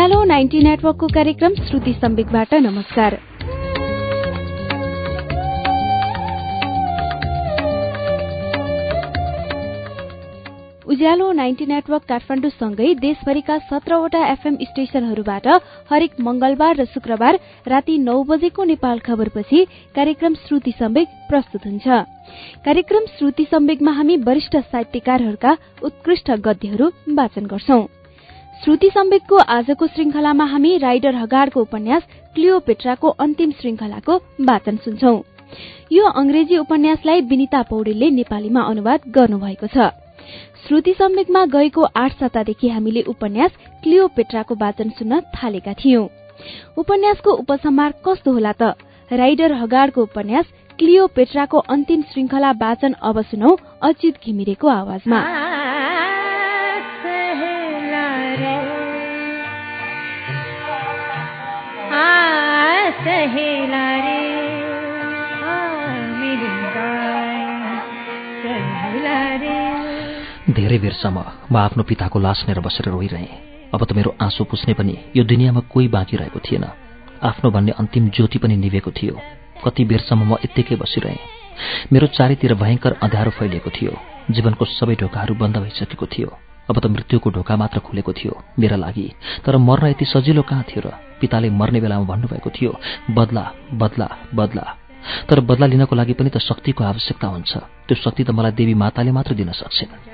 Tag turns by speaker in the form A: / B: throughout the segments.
A: उज्यालो ninety नेटवर्कको कार्यक्रम श्रुति नमस्कार। उज्यालो नाइन्टी नेटवर्क काठमाडौँसँगै देशभरिका सत्रवटा एफएम स्टेशनहरूबाट हरेक मंगलबार र शुक्रबार राति नौ बजेको नेपाल खबरपछि कार्यक्रम श्रुति सम्वेक प्रस्तुत हुन्छ। कार्यक्रम श्रुति सम्वेकमा हामी वरिष्ठ साहित्यकारहरूका उत्कृष्ट गद्यहरू वाचन गर्छौं। श्रुति सम्वेकको आजको श्रृंखलामा हामी राइडर हगाडको उपन्यास क्लियोपेट्राको अन्तिम श्रृंखलाको वाचन सुन्छौं। यो अंग्रेजी उपन्यासलाई विनिता पौडेलले नेपालीमा अनुवाद गर्नुभएको छ। श्रुति सम्वेकमा गएको आठ सातादेखि हामीले उपन्यास क्लियोपेट्राको वाचन सुन्न थालेका थियौं। उपन्यासको उपसंहार कस्तो होला त? राइडर हगाडको उपन्यास क्लियोपेट्राको अन्तिम श्रृंखला वाचन अब सुनौ अच्युत घिमिरेको आवाजमा।
B: धेरै बेरसम्म म आफ्नो पिताको लास लिएर बसेर रोइरहेँ। अब त मेरो आँसु पुस्ने पनि यो दुनियाँमा कोही बाँकी रहेको थिएन। आफ्नो भन्ने अन्तिम ज्योति पनि निभेको थियो। कति बेरसम्म म यत्तिकै बसिरहेँ। मेरो चारैतिर भयङ्कर अँध्यारो फैलिएको थियो। जीवनको सबै ढोकाहरू बन्द भइसकेको थियो। अब त मृत्युको ढोका मात्र खुलेको थियो मेरा लागि। तर मर्न यति सजिलो कहाँ थियो र? पिताले मर्ने बेलामा भन्नुभएको थियो बदला बदला बदला। तर बदला लिनको लागि पनि त शक्तिको आवश्यकता हुन्छ। त्यो शक्ति त मलाई देवी माताले मात्र दिन सक्छन्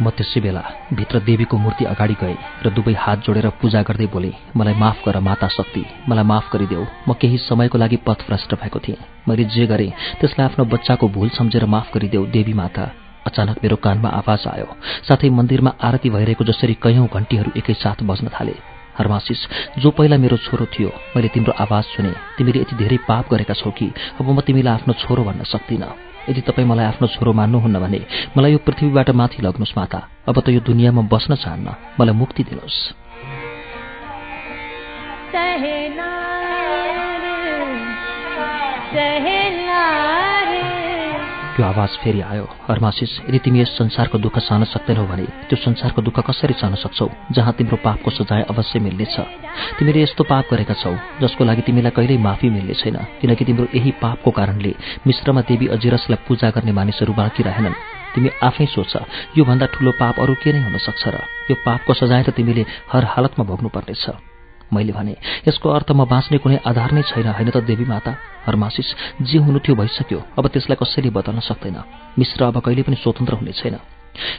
B: म त्यसै बेला भित्र देवीको मूर्ति अगाडि गए र दुवै हात जोडेर पूजा गर्दै बोले मलाई माफ गर माता शक्ति मलाई माफ गरिदेऊ। म केही समयको लागि पथभ्रष्ट भएको थिएँ। मैले जे गरेँ त्यसलाई आफ्नो बच्चाको भूल सम्झेर माफ गरिदेऊ देवी माता। अचानक मेरो कानमा आवाज आयो। साथै मन्दिरमा आरती भइरहेको जसरी कैयौं घन्टीहरू एकैसाथ बज्न थाले। हर्मासिस जो पहिला मेरो छोरो थियो मैले तिम्रो आवाज सुने। तिमीले यति धेरै पाप गरेका छौ कि अब म तिमीलाई आफ्नो छोरो भन्न सक्दिनँ। यदि तपाईँ मलाई आफ्नो छोरो मान्नुहुन्न भने मलाई यो पृथ्वीबाट माथि लग्नुहोस् माता। अब त यो दुनियाँमा बस्न चाहन्न। मलाई मुक्ति दिनुहोस्। त्यो आवाज फेरि आयो। हर्मासिस यदि तिमी यस संसारको दुःख सहन सक्दैनौ भने त्यो संसारको दुःख कसरी सहन सक्छौ जहाँ तिम्रो पापको सजाय अवश्य मिल्नेछ? तिमीले यस्तो पाप गरेका छौ जसको लागि तिमीलाई कहिल्यै माफी मिल्ने छैन किनकि तिम्रो यही पापको कारणले मिश्रमा देवी अजिरसलाई पूजा गर्ने मानिसहरू बाँकी रहेनन्। तिमी आफै सोच योभन्दा ठूलो पाप अरू के नै हुन सक्छ र? यो पापको सजाय त तिमीले हर हालतमा भोग्नुपर्नेछ। मैले भने यसको अर्थ म बाँच्ने कुनै आधार नै छैन होइन त देवी माता? हर्मासिस जे हुनु थियो भइसक्यो अब त्यसलाई कसैले बदल्न सक्दैन। मिश्र अब कहिले पनि स्वतन्त्र हुने छैन।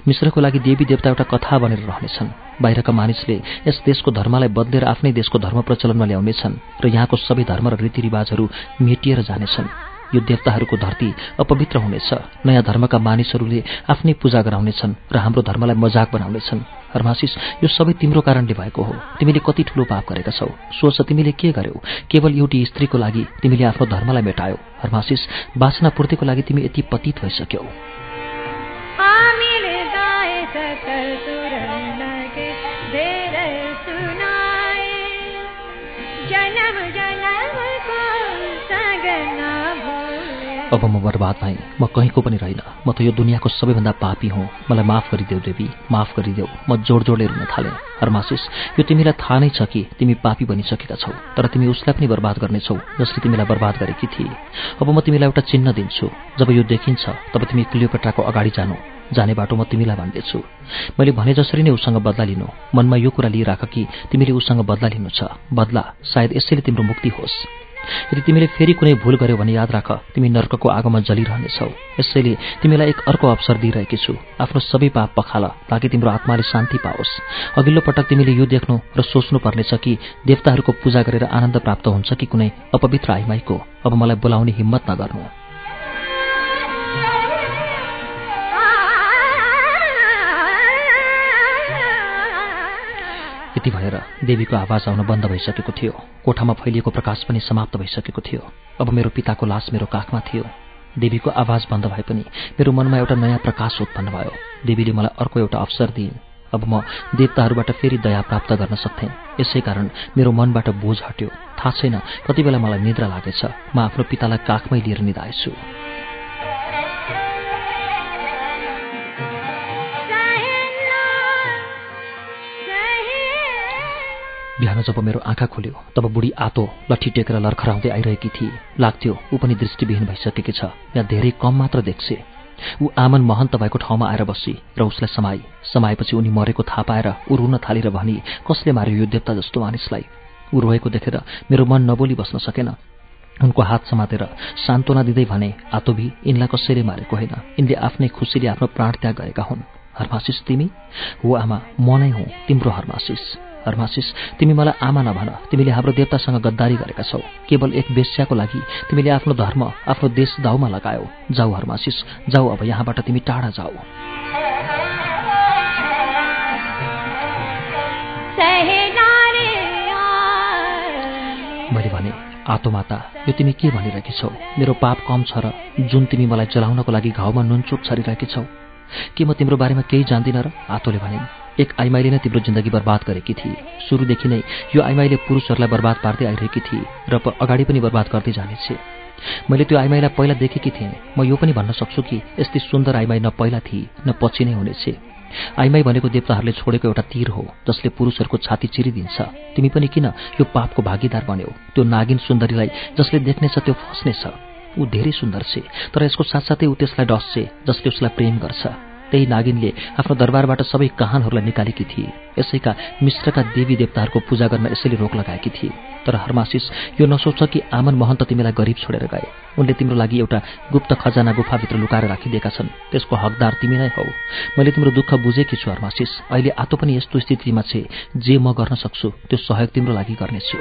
B: मिश्रको लागि देवी देवता एउटा कथा बनेर रहनेछन्। बाहिरका मानिसले यस देशको धर्मलाई बदलेर आफ्नै देशको धर्म प्रचलनमा ल्याउनेछन् र यहाँको सबै धर्म र रीतिरिवाजहरू मेटिएर जानेछन्। यो देवताहरूको धरती अपवित्र हुनेछ। नयाँ धर्मका मानिसहरूले आफ्नै पूजा गराउनेछन् र हाम्रो धर्मलाई मजाक बनाउनेछन्। हर्मासिस यो सबै तिम्रो कारणले भएको हो। तिमीले कति ठूलो पाप गरेका छौ। सोच तिमीले के गर्यौ? केवल एउटी स्त्रीको लागि तिमीले आफ्नो धर्मलाई मेटायौ। हर्मासिस बासना पूर्तिको लागि तिमी यति पतित भइसक्यौ। अब म बर्बाद भएँ। म कहीँको पनि रहेन। म त यो दुनियाँको सबैभन्दा पापी हुँ। मलाई माफ गरिदेऊ देवी माफ गरिदेऊ। म जोड जोडले रुन थालेँ। हर्मासिस यो तिमीलाई थाहा नै छ कि तिमी पापी बनिसकेका छौ तर तिमी उसलाई पनि बर्बाद गर्नेछौ जसले तिमीलाई बर्बाद गरेकी थिए। अब म तिमीलाई एउटा चिन्ह दिन्छु। जब यो देखिन्छ तब तिमी क्लियोपेट्राको अगाडि जानु। जाने बाटो म तिमीलाई भन्दैछु। मैले भने जसरी नै उसँग बदला लिनु। मनमा यो कुरा लिइराख कि तिमीले उसँग बदला लिनु छ। बदला सायद यसैले तिम्रो मुक्ति होस्। यदि तिमीले फेरि कुनै भूल गर्यो भने याद राख तिमी नर्कको आगोमा जलिरहनेछौ। यसैले तिमीलाई एक अर्को अवसर दिइरहेकी छु। आफ्नो सबै पाप पखाल ताकि तिम्रो आत्माले शान्ति पाओस्। अघिल्लो पटक तिमीले यो देख्नु र सोच्नु पर्नेछ कि देवताहरूको पूजा गरेर आनन्द प्राप्त हुन्छ कि कुनै अपवित्र आइमाईको। अब मलाई बोलाउने हिम्मत नगर्नु। यति भएर देवीको आवाज आउन बन्द भइसकेको थियो। कोठामा फैलिएको प्रकाश पनि समाप्त भइसकेको थियो। अब मेरो पिताको लास मेरो काखमा थियो। देवीको आवाज बन्द भए पनि मेरो मनमा एउटा नयाँ प्रकाश उत्पन्न भयो। देवीले मलाई अर्को एउटा अवसर दिइन्। अब म देवताहरूबाट फेरि दया प्राप्त गर्न सक्थेँ। यसै कारण मेरो मनबाट बोझ हट्यो। थाहा छैन कति बेला मलाई निद्रा लागेछ। म आफ्नो पितालाई काखमै लिएर निधाएछु। बिहान जब मेरो आँखा खोल्यो तब बुढी आतो लट्ठी टेकेर लर्खराउँदै आइरहेकी थिए। लाग्थ्यो ऊ पनि दृष्टिविहीन भइसकेकी छ या धेरै कम मात्र देख्छे। ऊ आमन महन्त भएको ठाउँमा आएर बसी र उसलाई समाई। समाएपछि उनी मरेको थाहा पाएर ऊ रुन थालेर भनी कसले मार्यो यो देवता जस्तो मानिसलाई? ऊ रोएको देखेर मेरो मन नबोली बस्न सकेन। उनको हात समातेर सान्त्वना दिँदै भने आतोभी यिनलाई कसैले मारेको होइन। यिनले आफ्नै खुसीले आफ्नो प्राण त्याग गरेका हुन्। हर्मासिस तिमी? हो आमा म नै हुँ तिम्रो हर्मासिस। हर्मासिस तिमी मलाई आमा नभन। तिमीले हाम्रो देवतासँग गद्दारी गरेका छौ। केवल एक बेस्याको लागि तिमीले आफ्नो धर्म आफ्नो देश दाउमा लगायो। जाऊ हर्मासिस जाऊ अब यहाँबाट तिमी टाढा जाऊ। मैले भने आतो माता यो तिमी के भनिरहेकी छौ? मेरो पाप कम छ र जुन तिमी मलाई जलाउनको लागि घाउमा नुनचोक छरिरहेकी छौ के म तिम्रो बारेमा केही जान्दिनँ र? आतोले भने एक आइमाईले नै तिम्रो जिन्दगी बर्बाद गरेकी थिए सुरुदेखि नै यो आइमाईले पुरुषहरूलाई बर्बाद पार्दै आइरहेकी थिए र अगाडि पनि बर्बाद गर्दै जानेछे। मैले त्यो आइमाईलाई पहिला देखेकी थिएँ। म यो पनि भन्न सक्छु कि यस्तै सुन्दर आइमाई न पहिला थिए न पछि नै हुनेछे। आइमाई भनेको देवताहरूले छोडेको एउटा तीर हो जसले पुरुषहरूको छाती चिरिदिन्छ। तिमी पनि किन यो पापको भागीदार बन्यौ? त्यो नागिन सुन्दरीलाई जसले देख्नेछ त्यो फस्नेछ। ऊ धेरै सुन्दर छे तर यसको साथसाथै ऊ त्यसलाई डस्छे जसले उसलाई प्रेम गर्छ। त्यही नागिनले आफ्नो दरबारबाट सबै कहानहरूलाई निकालेकी थिए। यसैका मिश्रका देवी देवताहरूको पूजा गर्न यसैले रोक लगाएकी थिए। तर हर्मासिस यो नसोच कि आमन महन्त तिमीलाई गरिब छोडेर गए। उनले तिम्रो लागि एउटा गुप्त खजाना गुफाभित्र लुकाएर राखिदिएका छन्। त्यसको हकदार तिमी नै हौ। मैले तिम्रो दुःख बुझेकी छु हर्मासिस। अहिले आतो पनि यस्तो स्थितिमा छे जे म गर्न सक्छु त्यो सहयोग तिम्रो लागि गर्नेछु।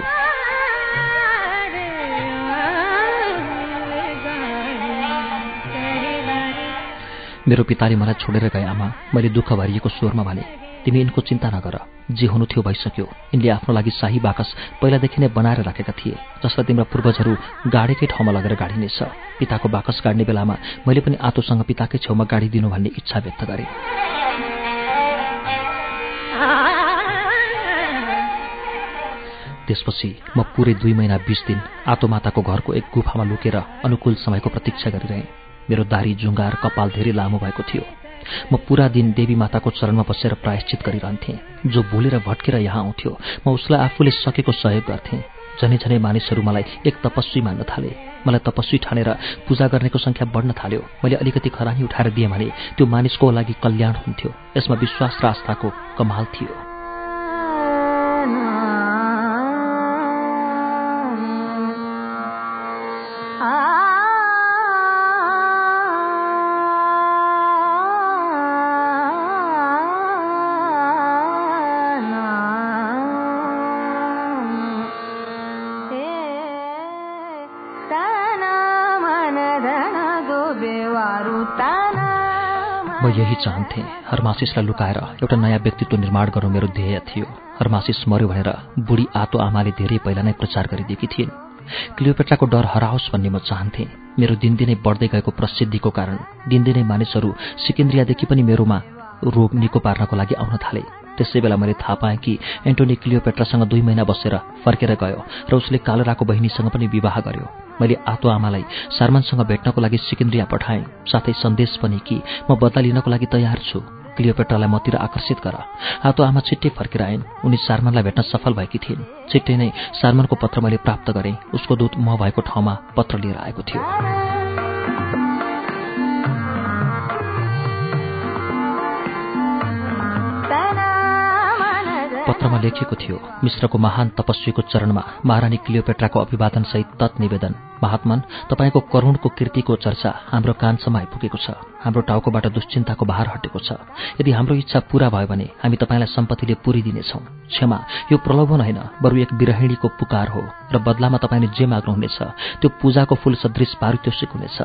B: मेरो पिताले मलाई छोडेर गए आमा। मैले दुःख भरिएको स्वरमा भने तिमी यिनको चिन्ता नगर। जे हुनु थियो भइसक्यो। यिनले आफ्नो लागि शाही बाकस पहिलादेखि नै बनाएर राखेका थिए जसलाई तिम्रा पूर्वजहरू गाडेकै ठाउँमा लगेर गाडिनेछ। पिताको बाकस गाड्ने बेलामा मैले पनि आतोसँग पिताकै छेउमा गाडिदिनु भन्ने इच्छा व्यक्त गरेँ। त्यसपछि म पुरै दुई महिना बिस दिन आतो माताको घरको एक गुफामा लुकेर अनुकूल समयको प्रतीक्षा गरिरहेँ। मेरो दारी जुङ्गार कपाल धेरै लामो भएको थियो। म पुरा दिन देवी माताको चरणमा बसेर प्रायश्चित गरिरहन्थेँ। जो भुलेर भट्केर यहाँ आउँथ्यो म उसलाई आफूले सकेको सहयोग गर्थेँ। झनै झनै मानिसहरू मलाई एक तपस्वी मान्न थाले। मलाई तपस्वी ठानेर पूजा गर्नेको सङ्ख्या बढ्न थाल्यो। मैले अलिकति खरानी उठाएर दिएँ भने त्यो मानिसको लागि कल्याण हुन्थ्यो। यसमा विश्वास र आस्थाको कमाल थियो। चाहन्थेँ हरमासिसलाई लुकाएर एउटा नयाँ व्यक्तित्व निर्माण गर्नु मेरो ध्येय थियो। हरमासिस मर्यो भनेर बुढी आतो आमाले धेरै पहिला नै प्रचार गरिदिएकी थिइन्। क्लियोपेट्राको डर हराओस् भन्ने म चाहन्थेँ। मेरो दिनदिनै बढ्दै गएको प्रसिद्धिको कारण दिनदिनै मानिसहरू सिकेन्द्रियादेखि पनि मेरोमा रोग निको पार्नको लागि आउन थाले। त्यसै बेला मैले थाहा पाएँ कि एन्टोनी क्लियोपेट्रासँग दुई महिना बसेर फर्केर गयो र उसले कालराको बहिनीसँग पनि विवाह गर्यो। मैले आतो आमालाई सारमानसँग भेट्नको लागि सिकेन्द्रिया पठाएँ। साथै सन्देश पनि कि म बदला लिनको लागि तयार छु। क्लियोपेट्रालाई मतिर आकर्षित गर। आतो आमा छिट्टै फर्केर आइन् उनी सारमानलाई भेट्न सफल भएकी थिइन्। छिट्टै नै सारमानको पत्र मैले प्राप्त गरेँ। उसको दूत म भएको ठाउँमा पत्र लिएर आएको थियो। पत्रमा लेखिएको थियो मिश्रको महान तपस्वीको चरणमा महारानी क्लियोपेट्राको अभिवादनसहित तत् निवेदन। महात्मन तपाईँको करुणको कृतिको चर्चा हाम्रो कानसम्म आइपुगेको छ। हाम्रो टाउकोबाट दुश्चिन्ताको भार हटेको छ। यदि हाम्रो इच्छा पूरा भयो भने हामी तपाईँलाई सम्पत्तिले पुरिदिनेछौँ। क्षमा यो प्रलोभन होइन बरु एक विरहिणीको पुकार हो र बदलामा तपाईँले जे माग्नुहुनेछ त्यो पूजाको फूल सदृश पारितोषिक हुनेछ।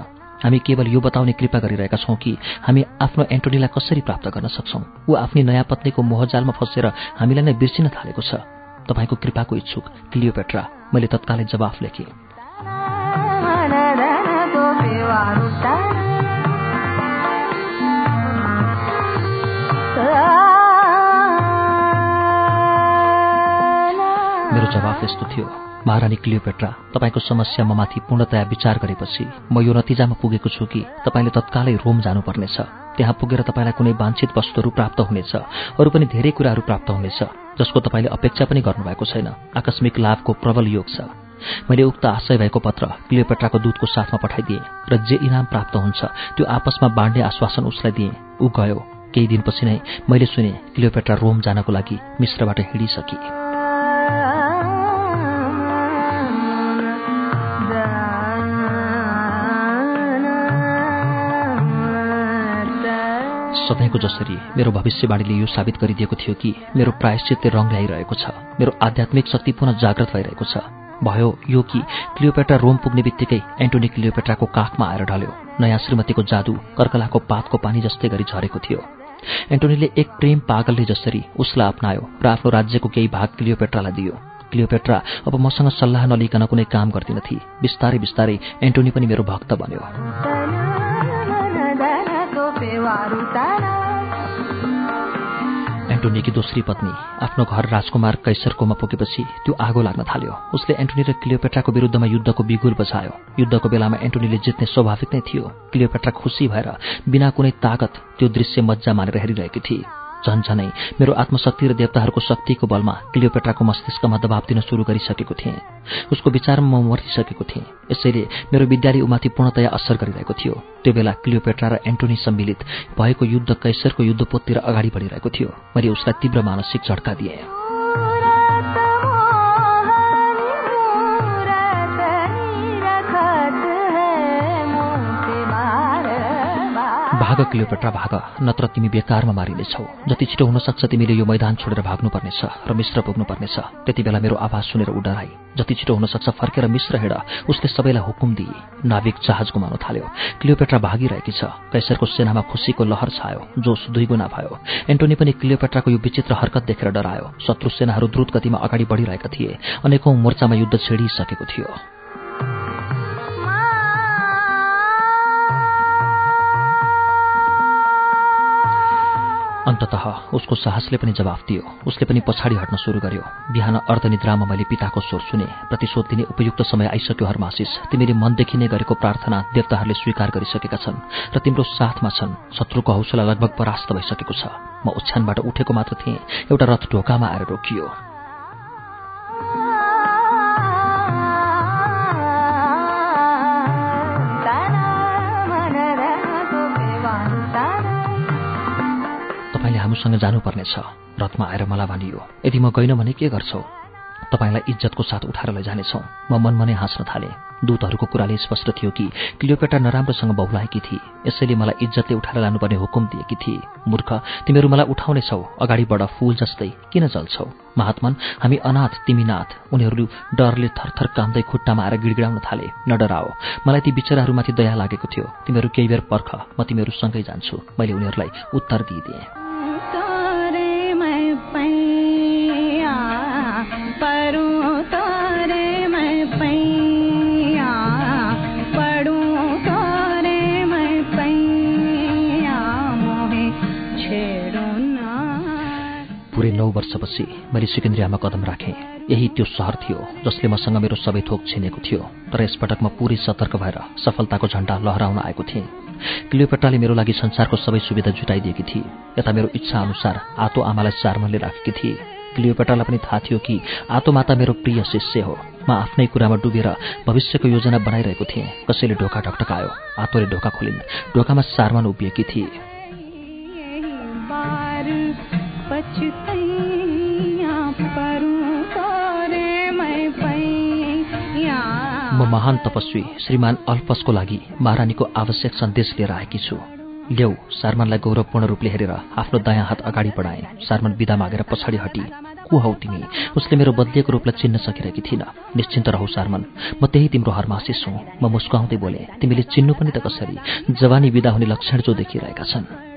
B: हामी केवल यो बताउने कृपा गरिरहेका छौँ कि हामी आफ्नो एन्टोनीलाई कसरी प्राप्त गर्न सक्छौँ। ऊ आफ्नै नयाँ पत्नीको मोहजालमा फँसेर हामीलाई नै बिर्सिन थालेको छ। तपाईँको कृपाको इच्छुक क्लियोपेट्रा मैले तत्कालै जवाफ लेखेँ। मेरो जवाफ यस्तो थियो। महारानी क्लियोपेट्रा तपाईँको समस्या म माथि पूर्णतया विचार गरेपछि म यो नतिजामा पुगेको छु कि तपाईँले तत्कालै रोम जानुपर्नेछ। त्यहाँ पुगेर तपाईँलाई कुनै वाञ्छित वस्तुहरू प्राप्त हुनेछ अरू पनि धेरै कुराहरू प्राप्त हुनेछ जसको तपाईँले अपेक्षा पनि गर्नुभएको छैन। आकस्मिक लाभको प्रबल योग छ। मैले उक्त आशय भएको पत्र क्लियोपेट्राको दूतको साथमा पठाइदिएँ र जे इनाम प्राप्त हुन्छ त्यो आपसमा बाँड्ने आश्वासन उसलाई दिएँ। ऊ गयो। केही दिनपछि नै मैले सुने क्लियोपेट्रा रोम जानको लागि मिश्रबाट हिँडिसके। सधैँको जसरी मेरो भविष्यवाणीले यो साबित गरिदिएको थियो कि मेरो प्रायश्चितले रङ ल्याइरहेको छ। मेरो आध्यात्मिक शक्ति पुनः जागृत भइरहेको छ। भयो यो कि क्लियोपेट्रा रोम पुग्ने बित्तिकै एन्टोनी क्लियोपेट्राको काखमा आएर ढल्यो। नयाँ श्रीमतीको जादु कर्कलाको पातको पानी जस्तै गरी झरेको थियो। एन्टोनीले एक प्रेम पागलले जसरी उसलाई अप्नायो र आफ्नो राज्यको केही भाग क्लियोपेट्रालाई दियो। क्लियोपेट्रा अब मसँग सल्लाह नलिकन कुनै काम गर्दिनथे। बिस्तारै बिस्तारै एन्टोनी पनि मेरो भक्त बन्यो। एन्टोनीकी दोस्री पत्नी आफ्नो घर राजकुमार कैसरकोमा पुगेपछि त्यो आगो लाग्न थाल्यो। उसले एन्टोनी र क्लियोपेट्राको विरुद्धमा युद्धको बिगुल बचायो युद्धको बेलामा एन्टोनीले जित्ने स्वाभाविक नै थियो। क्लियोपेट्रा खुसी भएर बिना कुनै तागत त्यो दृश्य मजा मानेर हेरिरहेकी थिए झन्झनै मेरो आत्मशक्ति र देवताहरूको शक्तिको बलमा क्लियोपेट्राको मस्तिष्कमा दबाब दिन सुरु गरिसकेको थिएँ। उसको विचारमा म मरिसकेको थिएँ। यसैले मेरो विद्यालय उमाथि पूर्णतया असर गरिरहेको थियो। त्यो बेला क्लियोपेट्रा र एन्टोनी सम्मिलित भएको युद्ध कैसरको युद्धपोततिर अगाडि बढिरहेको थियो। मैले उसलाई तीव्र मानसिक झट्का दिएँ। भाग क्लियोपेट्रा भाग नत्र तिमी बेकारमा मारिनेछौ। जति छिटो हुनसक्छ तिमीले यो मैदान छोडेर भाग्नुपर्नेछ र मिश्र पुग्नुपर्नेछ। त्यति बेला मेरो आवाज सुनेर उडराई जति छिटो हुनसक्छ फर्केर मिश्र हिँड उसले सबैलाई हुकुम दिए। नाविक जहाज गुमाउन थाल्यो। क्लियोपेट्रा भागिरहेकी छ। कैसरको सेनामा खुसीको लहर छायो। जोस दुई गुणा भयो। एन्टोनी पनि क्लियोपेट्राको यो विचित्र हरकत देखेर डरायो। शत्रु सेनाहरू द्रुत गतिमा अगाडि बढिरहेका थिए। अनेकौं मोर्चामा युद्ध छेडिसकेको थियो। अन्तत उसको साहसले पनि जवाफ दियो। उसले पनि पछाडि हट्न सुरु गर्यो। बिहान अर्धनिद्रामा मैले पिताको स्वर सुने। प्रतिशोध दिने उपयुक्त समय आइसक्यो हरमासिस तिमीले मनदेखि नै गरेको प्रार्थना देवताहरूले स्वीकार गरिसकेका छन् र तिम्रो साथमा छन्। शत्रुको हौसला लगभग परास्त भइसकेको छ। म ओछ्यानबाट उठेको मात्र थिएँ। एउटा रथ ढोकामा आएर रोकियो। हामीसँग जानुपर्नेछ। रथमा आएर मलाई भनियो यदि म गइन भने के गर्छौ? तपाईँलाई इज्जतको साथ उठाएर लैजानेछौ। म मनमा नै हाँस्न थालेँ। दूतहरूको कुराले स्पष्ट थियो कि क्लियोपेटा नराम्रोसँग बहुलाएकी थिए। यसैले मलाई इज्जतले उठाएर लानुपर्ने हुकुम दिएकी थिए। मूर्ख तिमीहरू मलाई उठाउनेछौ। अगाडिबाट फूल जस्तै किन जल्छौ? महात्मन हामी अनाथ तिमी नाथ। उनीहरू डरले थरथर कामदै खुट्टामा आएर गिडगिडाउन थाले। न मलाई ती बिचराहरूमाथि दया लागेको थियो। तिमीहरू केही बेर पर्ख म तिमीहरूसँगै जान्छु। मैले उनीहरूलाई उत्तर दिइदिएँ। नौ वर्षपछि मैले सिकन्द्रियामा कदम राखेँ। यही त्यो सहर थियो जसले मसँग मेरो सबै थोक छिनेको थियो तर यसपटक म पुरै सतर्क भएर सफलताको झण्डा लहराउन आएको थिएँ। क्लियोपेट्राले मेरो लागि संसारको सबै सुविधा जुटाइदिएकी थिए। यता मेरो इच्छा अनुसार आतो आमालाई सारमनले राखेकी थिए। क्लियोपेट्रालाई पनि थाहा थियो कि आतो माता मेरो प्रिय शिष्य हो। म आफ्नै कुरामा डुबेर भविष्यको योजना बनाइरहेको थिएँ। कसैले ढोका ढकटकायो आतोले ढोका खोलिन्। ढोकामा सारमान उभिएकी थिए। म महान तपस्वी श्रीमान अल्पसको लागि महारानीको आवश्यक सन्देश लिएर आएकी छु। ल्याउ सारमानलाई गौरवपूर्ण रूपले हेरेर आफ्नो दायाँ हात अगाडि बढाए। सारमान विदा मागेर पछाडि हटी। को हौ तिमी? उसले मेरो बदलिएको रूपलाई चिन्न सकिरहेकी थिइन। निश्चिन्त रहौ सारमान। म त्यही तिम्रो हरमासिस हुँ। म मुस्कुवाउँदै बोले तिमीले चिन्नु पनि त कसरी? जवानी विदा हुने लक्षण जो देखिरहेका छन्।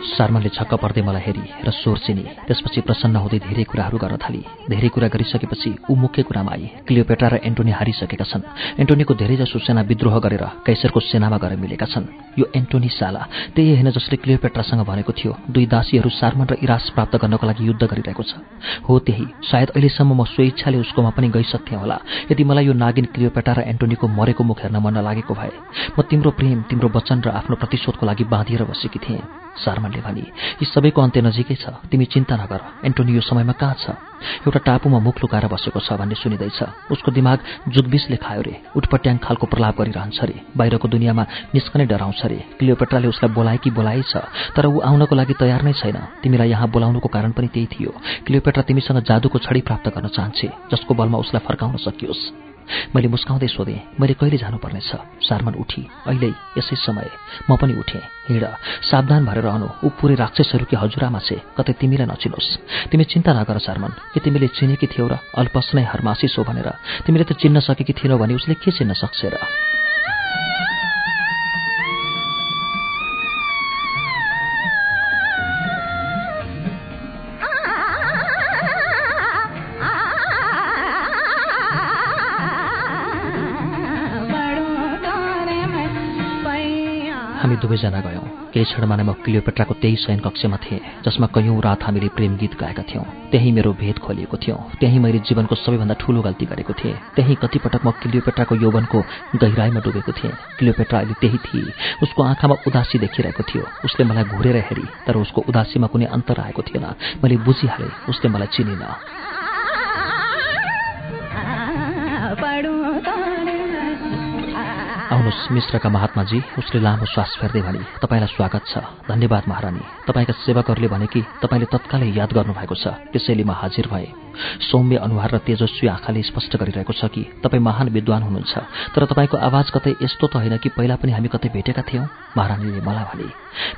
B: सार्मनले छक्क पर्दै मलाई हेरी र स्वर चिनी। त्यसपछि प्रसन्न हुँदै धेरै कुराहरू गर्न थाली। धेरै कुरा गरिसकेपछि ऊ मुख्य कुरामा आई। क्लियोपेट्रा र एन्टोनी हारिसकेका छन्। एन्टोनीको धेरैजसो सेना विद्रोह गरेर कैसरको सेनामा गएर मिलेका छन्। यो एन्टोनी साला त्यही होइन जसले क्लियोपेट्रासँग भनेको थियो दुई दासीहरू सार्मन र इरास प्राप्त गर्नको लागि युद्ध गरिरहेको छ। हो त्यही सायद अहिलेसम्म म स्वेच्छाले उसकोमा पनि गइसक्थेँ होला। यदि मलाई यो नागिन क्लियोपेट्रा र एन्टोनीको मरेको मुख हेर्न मन नलागेको भए म तिम्रो प्रेम तिम्रो वचन र आफ्नो प्रतिशोधको लागि बाँधिएर बसेकी थिएँ। सार्मनले भनी यी सबैको अन्त्य नजिकै छ। तिमी चिन्ता नगर। एन्टोनी यो समयमा कहाँ छ? एउटा टापुमा मुख लुकाएर बसेको छ भन्ने सुनिँदैछ। उसको दिमाग जुगबिसले खायो रे। उटपट्याङ खालको प्रलाप गरिरहन्छ रे। बाहिरको दुनियाँमा निस्कनै डराउँछ रे। क्लियोपेट्राले उसलाई बोलाए कि बोलाए छ तर ऊ आउनको लागि तयार नै छैन। तिमीलाई यहाँ बोलाउनुको कारण पनि त्यही थियो। क्लियोपेट्रा तिमीसँग जादुको छडी प्राप्त गर्न चाहन्छे जसको बलमा उसलाई फर्काउन सकियोस्। मैले मुस्काउँदै सोधेँ मैले कहिले जानुपर्नेछ? सारमन उठी। अहिले यसै समय। म पनि उठेँ। हिँड। सावधान भएर रहनु। ऊ पुरै राक्षसहरू कि हजुरामा छे? कतै तिमीलाई नचिनोस्। तिमी चिन्ता नगर सारमन। के तिमीले चिनेकी थियौ र अल्पस नै हरमासिस हो भनेर? तिमीले त चिन्न सकेकी थिएनौ भने उसले के चिन्न सक्छ र? दुवैजना गयौँ केही क्षणमा नै म क्लियोपेट्राको त्यही शयन कक्षमा थिएँ जसमा कैयौँ रात हामीले प्रेम गीत गाएका थियौँ। त्यहीँ मेरो भेद खोलिएको थियो। त्यहीँ मैले जीवनको सबैभन्दा ठूलो गल्ती गरेको थिएँ। त्यहीँ कतिपटक म क्लियोपेट्राको यौवनको गहिराईमा डुबेको थिएँ। क्लियोपेट्रा अहिले त्यही थिए। उसको आँखामा उदासी देखिरहेको थियो। उसले मलाई घुरेर हेरी तर उसको उदासीमा कुनै अन्तर आएको थिएन। मैले बुझिहालेँ उसले मलाई चिनिन। आउनुहोस् मिश्रका महात्माजी। उसले लामो श्वास फेर्दै भने तपाईँलाई स्वागत छ। धन्यवाद महारानी। तपाईँका सेवकहरूले भने कि तपाईँले तत्कालै याद गर्नुभएको छ। त्यसैले म हाजिर भएँ। सौम्य अनुहार र तेजस्वी आँखाले स्पष्ट गरिरहेको छ कि तपाईँ महान विद्वान हुनुहुन्छ। तर तपाईँको आवाज कतै यस्तो त होइन कि पहिला पनि हामी कतै भेटेका थियौँ? महारानीले मलाई भने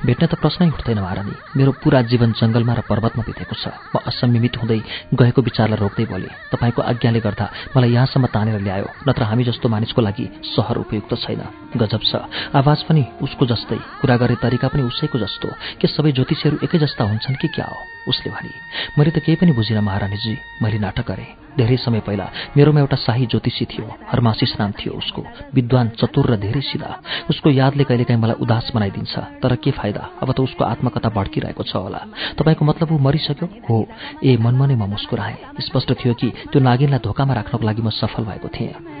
B: भेट्ने त प्रश्नै उठ्दैन महारानी। मेरो पुरा जीवन जङ्गलमा र पर्वतमा बितेको छ। म असंयमित हुँदै गएको विचारलाई रोक्दै बोले तपाईँको आज्ञाले गर्दा मलाई यहाँसम्म तानेर ल्यायो नत्र हामी जस्तो मानिसको लागि सहर उपयुक्त छैन। गजब छ। आवाज पनि उसको जस्तै। कुरा गर्ने तरिका पनि उसैको जस्तो। के सबै ज्योतिषीहरू एकै जस्ता हुन्छन् कि क्या हो? उसले भने मैले त केही पनि बुझिनँ महारानीजी। मैले नाटक गरेँ। धेरै समय पहिला मेरोमा एउटा शाही ज्योतिषी थियो। हरमासिस नाम थियो उसको। विद्वान चतुर र धेरै सिधा उसको यादले कहिलेकाहीँ मलाई उदास बनाइदिन्छ। तर के फाइदा? अब त उसको आत्मकथा भड्किरहेको छ होला। तपाईँको मतलब ऊ मरिसक्यो? हो। ए मनमा नै म मुस्कुराएँ। स्पष्ट थियो कि त्यो नागिनलाई धोकामा राख्नको लागि म सफल भएको थिएँ।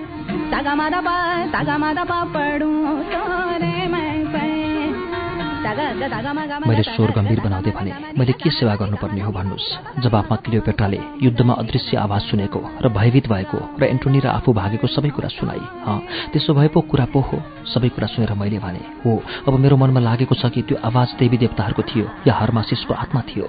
B: मैले स्वर गम्भीर बनाउँदै भने मैले के सेवा गर्नुपर्ने हो भन्नुहोस् जवाफमा क्लियोपेट्राले युद्धमा अदृश्य आवाज सुनेको र भयभीत भएको र एन्टोनी र आफू भागेको सबै कुरा सुनाई अँ त्यसो भए पो कुरा पो हो सबै कुरा सुनेर मैले भने हो अब मेरो मनमा लागेको छ कि त्यो आवाज देवी देवताहरूको थियो। या हरमासिसको आत्मा थियो।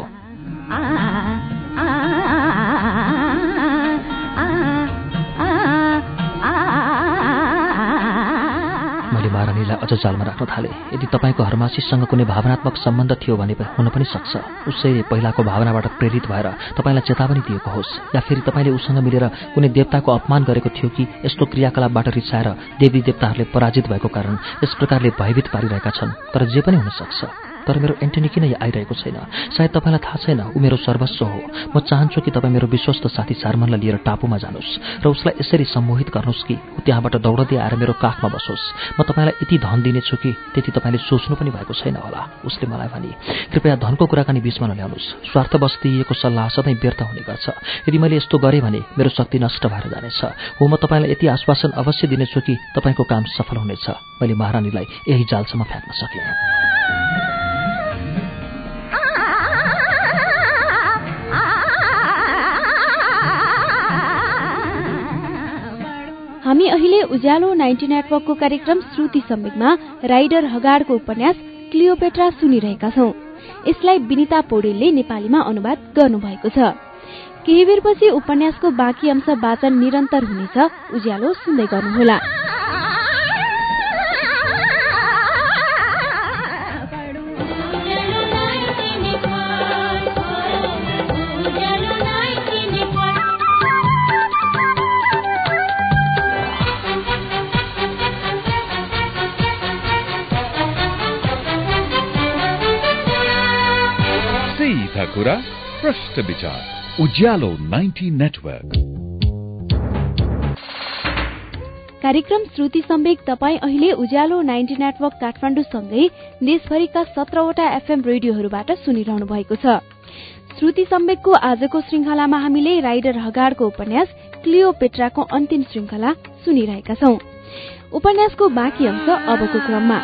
B: महारानीलाई अझ जालमा राख्न थाले। यदि तपाईँको हरमासीसँग कुनै भावनात्मक सम्बन्ध थियो भने हुन पनि सक्छ। उसैले पहिलाको भावनाबाट प्रेरित भएर तपाईँलाई चेतावनी दिएको होस् या फेरि तपाईँले उसँग मिलेर कुनै देवताको अपमान गरेको थियो कि यस्तो क्रियाकलापबाट रिसाएर देवी देवताहरूले पराजित भएको कारण यस प्रकारले भयभीत पारिरहेका छन् तर जे पनि हुन सक्छ। तर मेरो एन्टनी किन आइरहेको छैन? सायद तपाईँलाई थाहा छैन ऊ मेरो सर्वस्व हो। म चाहन्छु कि तपाईँ मेरो विश्वस्त साथी सारमनलाई लिएर टापुमा जानुहोस् र उसलाई यसरी सम्मोहित गर्नुहोस् कि ऊ त्यहाँबाट दौडदै आएर मेरो काखमा बसोस्। म तपाईँलाई यति धन दिनेछु कि त्यति तपाईँले सोच्नु पनि भएको छैन होला उसले मलाई भने। कृपया धनको कुराकानी बिचमा नल्याउनुहोस्। स्वार्थवश दिइएको सल्लाह सधैँ व्यर्थ हुने गर्छ। यदि मैले यस्तो गरेँ भने मेरो शक्ति नष्ट भएर जानेछ। हो म तपाईँलाई यति आश्वासन अवश्य दिनेछु कि तपाईँको काम सफल हुनेछ। मैले महारानीलाई यही जालसम्म फ्याँक्न सकेँ।
A: हामी अहिले उज्यालो नाइन्टी नेटवर्कको कार्यक्रम श्रुति सम्वेकमा राइडर हगाडको उपन्यास क्लियोपेट्रा सुनिरहेका छौं। यसलाई विनिता पौडेलले नेपालीमा अनुवाद गर्नुभएको छ। केही बेरपछि उपन्यासको बाँकी अंश वाचन निरन्तर हुनेछ। उज्यालो सुन्दै गर्नुहोला।
C: कुरा प्रष्ट विचार। Ujyaalo ninety network.
A: कार्यक्रम श्रुति सम्वेक तपाईँ अहिले उज्यालो नाइन्टी नेटवर्क काठमाडौँसँगै देशभरिका सत्रवटा एफएम रेडियोहरूबाट सुनिरहनु भएको छ। श्रुति सम्वेकको आजको श्रृंखलामा हामीले राइडर हगाडको उपन्यास क्लियो पेट्राको अन्तिम श्रृंखला सुनिरहेका छौं। उपन्यासको बाँकी अंश अबको क्रममा।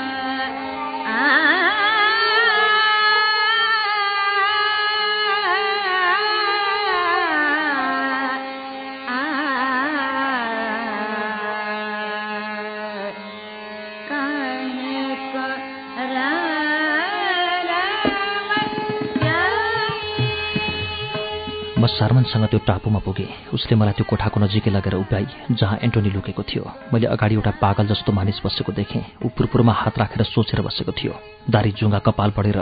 B: म सार्मनसँग त्यो टापुमा पुगेँ। उसले मलाई त्यो कोठाको नजिकै लगेर उभ्याई जहाँ एन्टोनी लुकेको थियो। मैले अगाडि एउटा पागल जस्तो मानिस बसेको देखेँ। ऊ पुरपुरमा हात राखेर सोचेर बसेको थियो। दारी जुङ्गा कपाल बढेर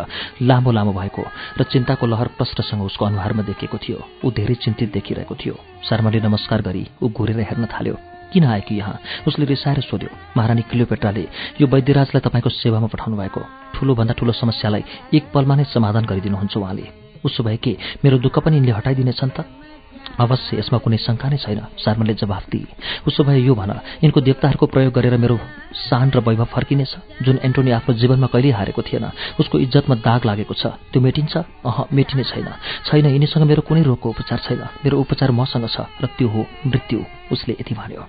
B: लामो लामो भएको र चिन्ताको लहर प्रष्टसँग उसको अनुहारमा देखिएको थियो। ऊ धेरै चिन्तित देखिरहेको थियो। शर्माले नमस्कार गरी ऊ घुरेर हेर्न थाल्यो। किन आयो कि यहाँ? उसले रिसाएर सोध्यो। महारानी क्लियोपेट्राले यो वैद्यराजलाई तपाईँको सेवामा पठाउनु भएको ठूलोभन्दा ठूलो समस्यालाई एक पलमा नै समाधान गरिदिनुहुन्छ उहाँले। उसो भए के मेरो दुःख पनि यिनले हटाइदिनेछन् त। अवश्य यसमा कुनै शङ्का नै छैन शार्माले जवाफ दिए। उसो भए यो भन यिनको देवताहरूको प्रयोग गरेर मेरो सान र वैभव फर्किनेछ जुन एन्टोनी आफ्नो जीवनमा कहिल्यै हारेको थिएन। उसको इज्जतमा दाग लागेको छ। त्यो मेटिन्छ? अह मेटिने छैन। छैन यिनीसँग मेरो कुनै रोगको उपचार छैन। मेरो उपचार मसँग छ र त्यो हो मृत्यु उसले यति भन्यो।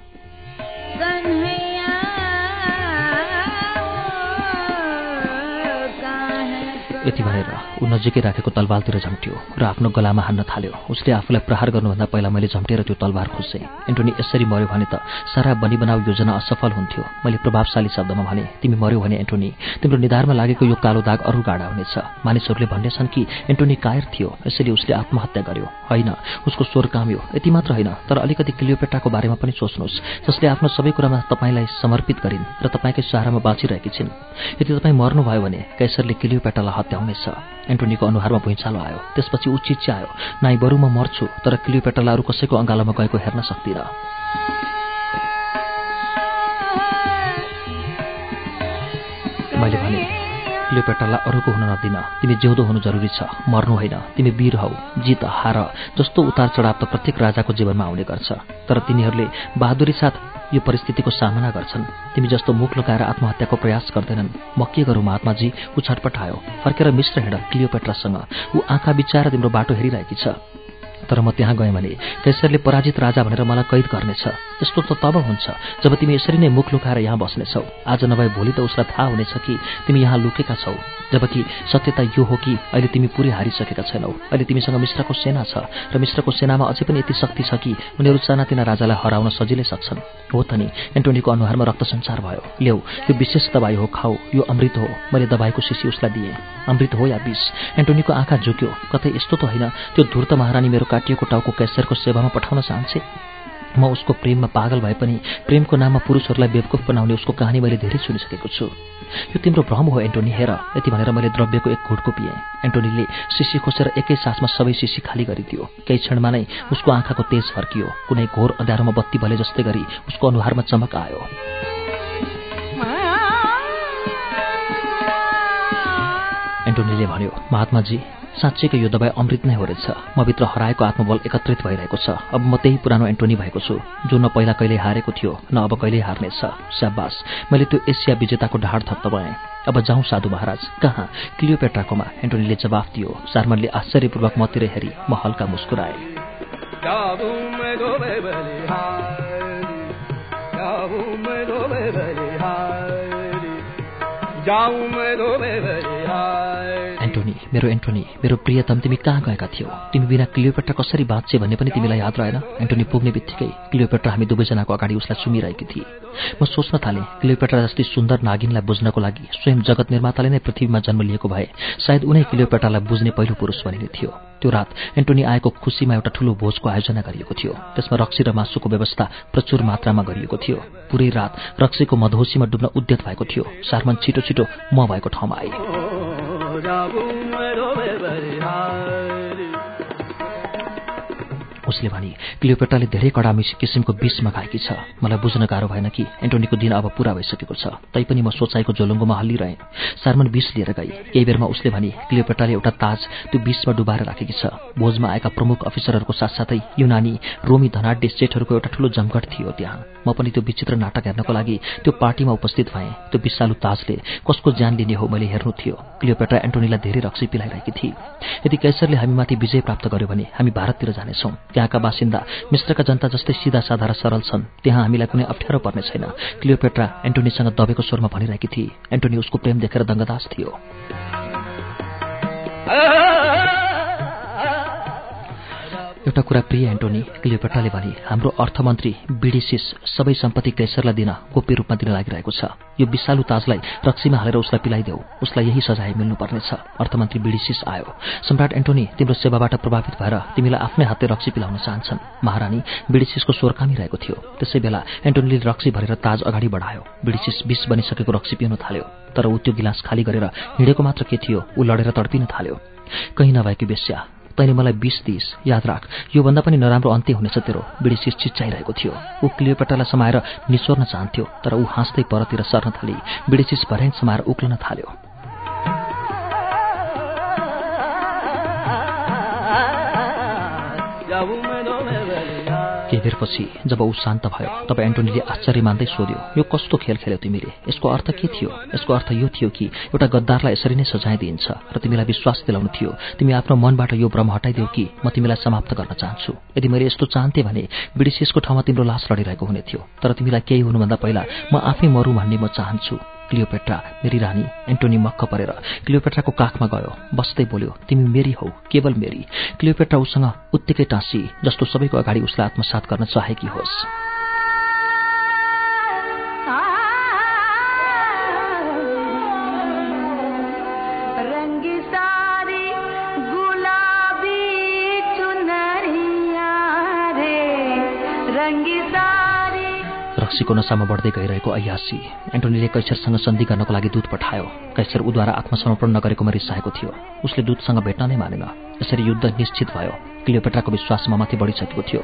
B: यति भनेर ऊ नजिकै राखेको तलवारतिर झम्ट्यो र आफ्नो गलामा हान्न थाल्यो। उसले आफूलाई प्रहार गर्नुभन्दा पहिला मैले झम्टेर त्यो तलवार खोजेँ एन्टोनी यसरी मर्यो भने त सारा बनी बनाऊ योजना असफल हुन्थ्यो। मैले प्रभावशाली शब्दमा भने तिमी मर्यो भने एन्टोनी तिम्रो निधारमा लागेको यो कालो दाग अरू गाडा हुनेछ। मानिसहरूले भन्नेछन् कि एन्टोनी कायर थियो यसैले उसले आत्महत्या गर्यो। होइन उसको स्वर काम्यो। यति मात्र होइन तर अलिकति क्लियोपेटाको बारेमा पनि सोच्नुहोस् जसले आफ्नो सबै कुरामा तपाईँलाई समर्पित गरिन् र तपाईँकै सहारामा बाँचिरहेकी छिन्। यदि तपाईँ मर्नुभयो भने कैसरले क्लियोपेटालाई हत्या हुनेछ एन्टोनीको अनुहारमा भुइँचालो आयो। त्यसपछि ऊ चिच्यायो। नाइ बरु म मर्छु तर क्लियोपेटालाई अरू कसैको अँगालोमा गएको हेर्न सक्दिनँ। क्लियोपेटालाई अरूको हुन नदिन। तिमी जिउँदो हुनु जरुरी छ। मर्नु होइन। तिमी वीर हौ। जित हार जस्तो उतार चढाव त प्रत्येक राजाको जीवनमा आउने गर्छ। तर तिनीहरूले बहादुरी साथ यो परिस्थितिको सामना गर्छन्। तिमी जस्तो मुख लुकाएर आत्महत्याको प्रयास गर्दैनन्। म के गरौँ महात्माजी? ऊ छटपटायो फर्केर मिश्र हिँड क्लियोपेट्रासँग। ऊ आँखा बिचाएर तिम्रो बाटो हेरिरहेकी छ। तर म त्यहाँ गएँ भने कैसरले पराजित राजा भनेर मलाई कैद गर्नेछ। यस्तो त तब हुन्छ जब तिमी यसरी नै मुख लुकाएर यहाँ बस्नेछौ। आज नभए भोलि त उसलाई थाहा हुनेछ कि तिमी यहाँ लुकेका छौ। जबकि सत्यता यो हो कि अहिले तिमी पुरै हारिसकेका छैनौ। अहिले तिमीसँग मिश्रको सेना छ र मिश्रको सेनामा अझै पनि यति शक्ति छ कि उनीहरू सानातिना राजालाई हराउन सजिलै सक्छन्। हो त नि एन्टोनीको अनुहारमा रक्त सञ्चार भयो। ल्याउ यो विशेष दबाई हो खाऊ यो अमृत हो। मैले दबाईको शिशी उसलाई दिएँ। अमृत हो या विष? एन्टोनीको आँखा झुक्यो। कतै यस्तो त होइन त्यो धुर्त महारानी मेरो काटिएको टाउको कैसरको सेवामा पठाउन चाहन्छे। म उसको प्रेममा पागल भए पनि प्रेमको नाममा पुरुषहरूलाई बेवकुफ बनाउने उसको कहानी मैले धेरै सुनिसकेको छु। यो तिम्रो भ्रम हो एन्टोनी हेर यति भनेर मैले द्रव्यको एक घुटको पिएँ। एन्टोनीले सिसी खोसेर एकै सासमा सबै सिसी खाली गरिदियो। केही क्षणमा नै उसको आँखाको तेज फर्कियो। कुनै घोर अँध्यारोमा बत्ती भले जस्तै गरी उसको अनुहारमा चमक आयो। एन्टोनीले भन्यो महात्माजी साँच्चैको यो दबाई अमृत नै हो रहेछ। म भित्र हराएको आत्मबल एकत्रित भइरहेको छ। अब म त्यही पुरानो एन्टोनी भएको छु जो न पहिला कहिले हारेको थियो न अब कहिल्यै हार्नेछ। स्याबास मैले त्यो एसिया विजेताको ढाड थप्त भएँ। अब जाउँ साधु महाराज। कहाँ? क्लियोपेट्राकोमा एन्टोनीले जवाफ दियो। सार्मनले आश्चर्यपूर्वक मतिर हेरी। म हल्का मुस्कुराएँ। मेरो एन्टोनी मेरो प्रियतम तिमी कहाँ गएका थियौ। तिमी बिना क्लियोपेट्रा कसरी बाँच्छे भन्ने पनि तिमीलाई याद रहेन? एन्टोनी पुग्ने बित्तिकै क्लियोपेट्रा हामी दुवैजनाको अगाडि उसलाई सुमिरहेकी थिए। म सोच्न थालेँ क्लियोपेट्रा जस्तै सुन्दर नागिनलाई बुझ्नको लागि स्वयं जगत निर्माताले नै पृथ्वीमा जन्म लिएको भए सायद उनै क्लियोपेट्रालाई बुझ्ने पहिलो पुरुष बनिने थियो। त्यो रात एन्टोनी आएको खुसीमा एउटा ठूलो भोजको आयोजना गरिएको थियो। त्यसमा रक्सी र मासुको व्यवस्था प्रचुर मात्रामा गरिएको थियो। पुरै रात रक्सीको मधोसीमा डुब्न उद्यत भएको थियो। सार्मन छिटो छिटो म भएको ठाउँमा आए। जाऊं रोवे बरिहार उसले भने क्लियोपेट्राले धेरै कडा किसिमको विष मगाएकी छ। मलाई बुझ्न गाह्रो भएन कि एन्टोनीको दिन अब पूरा भइसकेको छ। तैपनि म सोचाइको जोलुङ्गोमा हल्लिरहेँ। सार्मन विष लिएर गई। केही बेरमा उसले भने क्लियोपेट्राले एउटा ताज त्यो विषमा डुबाएर राखेकी छ। भोजमा आएका प्रमुख अफिसरहरूको साथसाथै युनानी रोमी धनाड्य स्टेटहरूको एउटा ठूलो जमघट थियो त्यहाँ। म पनि त्यो विचित्र नाटक हेर्नको लागि त्यो पार्टीमा उपस्थित भएँ। त्यो विषालु ताजले कसको ज्यान लिने हो मैले हेर्नु थियो। क्लियोपेट्रा एन्टोनीलाई धेरै रक्सी पिलाइरहेकी थिए यदि कैसरले हामीमाथि विजय प्राप्त गर्यो भने हामी भारततिर जानेछौँ। त्यहाँका बासिन्दा मिश्रका जनता जस्तै सिधा साधा र सरल छन्। त्यहाँ हामीलाई कुनै अप्ठ्यारो पर्ने छैन। क्लियोपेट्रा एन्टोनीसँग दबेको स्वरमा भनिरहेकी थिए एन्टोनी उसको प्रेम देखेर दङ्गदास थियो। एउटा कुरा प्रिय एन्टोनी क्लियोपेट्राले भने हाम्रो अर्थमन्त्री बिडिसिस सबै सम्पत्ति कैसरलाई दिन गोप्य रूपमा दिन लागिरहेको छ। यो विषालु ताजलाई रक्सीमा हालेर उसलाई पिलाइदेऊ। उसलाई यही सजाय मिल्नुपर्नेछ। अर्थमन्त्री बिडिसिस आयो। सम्राट एन्टोनी तिम्रो सेवाबाट प्रभावित भएर तिमीलाई आफ्नै हातले रक्सी पिलाउन चाहन्छन्। महारानी बिडिसिसको स्वर कामिरहेको थियो। त्यसै बेला एन्टोनीले रक्सी भरेर ताज अगाडि बढायो। बिडिसिस विष बनिसकेको रक्सी पिउन थाल्यो। तर ऊ त्यो गिलास खाली गरेर हिँडेको मात्र के थियो? ऊ लडेर तडपिन थाल्यो। कहीँ नभएकी बेस्या तैँले मलाई बिस दिइस। याद राख योभन्दा पनि नराम्रो अन्त्य हुनेछ तेरो। बिडिसिस चिच्चाइरहेको थियो। ऊ क्लियोपेटालाई समाएर निचोर्न चाहन्थ्यो तर ऊ हाँस्दै परतिर सर्न थाली। बिडिसिस भर्याङ समाएर उक्लन थाल्यो। केही बेरपछि जब ऊ शान्त भयो तब एन्टोनीले आश्चर्य मान्दै सोध्यो यो कस्तो खेल खेल्यो तिमीले? यसको अर्थ के थियो? यसको अर्थ यो थियो कि एउटा गद्दारलाई यसरी नै सजाय दिइन्छ र तिमीलाई विश्वास दिलाउनु थियो। तिमी आफ्नो मनबाट यो भ्रम हटाइदेऊ कि म तिमीलाई समाप्त गर्न चाहन्छु। यदि मैले यस्तो चाहन्थेँ भने ब्रिटिसको ठाउँमा तिम्रो लास लडिरहेको हुने थियो। तर तिमीलाई केही हुनुभन्दा पहिला म आफै मरु भन्ने म चाहन्छु। क्लियोपेट्रा मेरी रानी एन्टोनी मक्क परेर। क्लियोपेट्राको काखमा गयो। बस्दै बोल्यो तिमी मेरी हौ केवल मेरी। क्लियोपेट्रा उसँग उत्तिकै टाँसी जस्तो सबैको अगाडि उसलाई आत्मसात गर्न चाहेकी होस्। रक्सीको नसामा बढ्दै गइरहेको अयासी एन्टोनीले कैसरसँग सन्धि गर्नको लागि दूत पठायो। कैसर उद्वारा आत्मसमर्पण नगरेकोमा रिसाएको थियो। उसले दूतसँग भेट्न नै मानेन। यसरी युद्ध निश्चित भयो। क्लियोपेट्राको विश्वासमा माथि बढिसकेको थियो।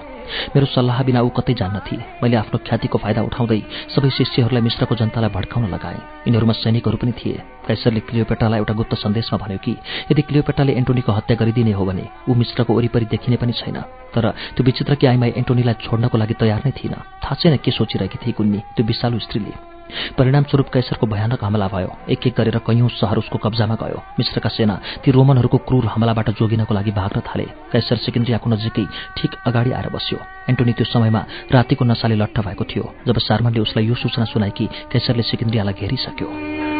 B: मेरो सल्लाह बिना ऊ कतै जान्न थिए। मैले आफ्नो ख्यातिको फाइदा उठाउँदै सबै शिष्यहरूलाई मिश्रको जनतालाई भड्काउन लगाएँ। यिनीहरूमा सैनिकहरू पनि थिए। कैसरले क्लियोपेट्रालाई एउटा गुप्त सन्देशमा भन्यो कि यदि क्लियोपेट्राले एन्टोनीको हत्या गरिदिने हो भने ऊ मिश्रको वरिपरि देखिने पनि छैन। तर त्यो विचित्र कि आइमाई एन्टोनीलाई छोड्नको लागि तयार नै थिइन थाहा छैन के सोचिरहेकी थिए कुन्नी त्यो विशालु स्त्रीले। परिणामस्वरूप कैसरको भयानक हमला भयो। एक एक गरेर कैयौं सहर उसको कब्जामा गयो। मिश्रका सेना ती रोमनहरूको क्रूर हमलाबाट जोगिनको लागि भाग्न थाले। कैसर सिकिन्द्रियाको नजिकै ठिक अगाडि आएर बस्यो। एन्टोनी त्यो समयमा रातिको नसाले लट्ठ भएको थियो जब सार्मनले उसलाई यो सूचना सुनाए कि कैसरले सिकिन्द्रियालाई घेरिसक्यो।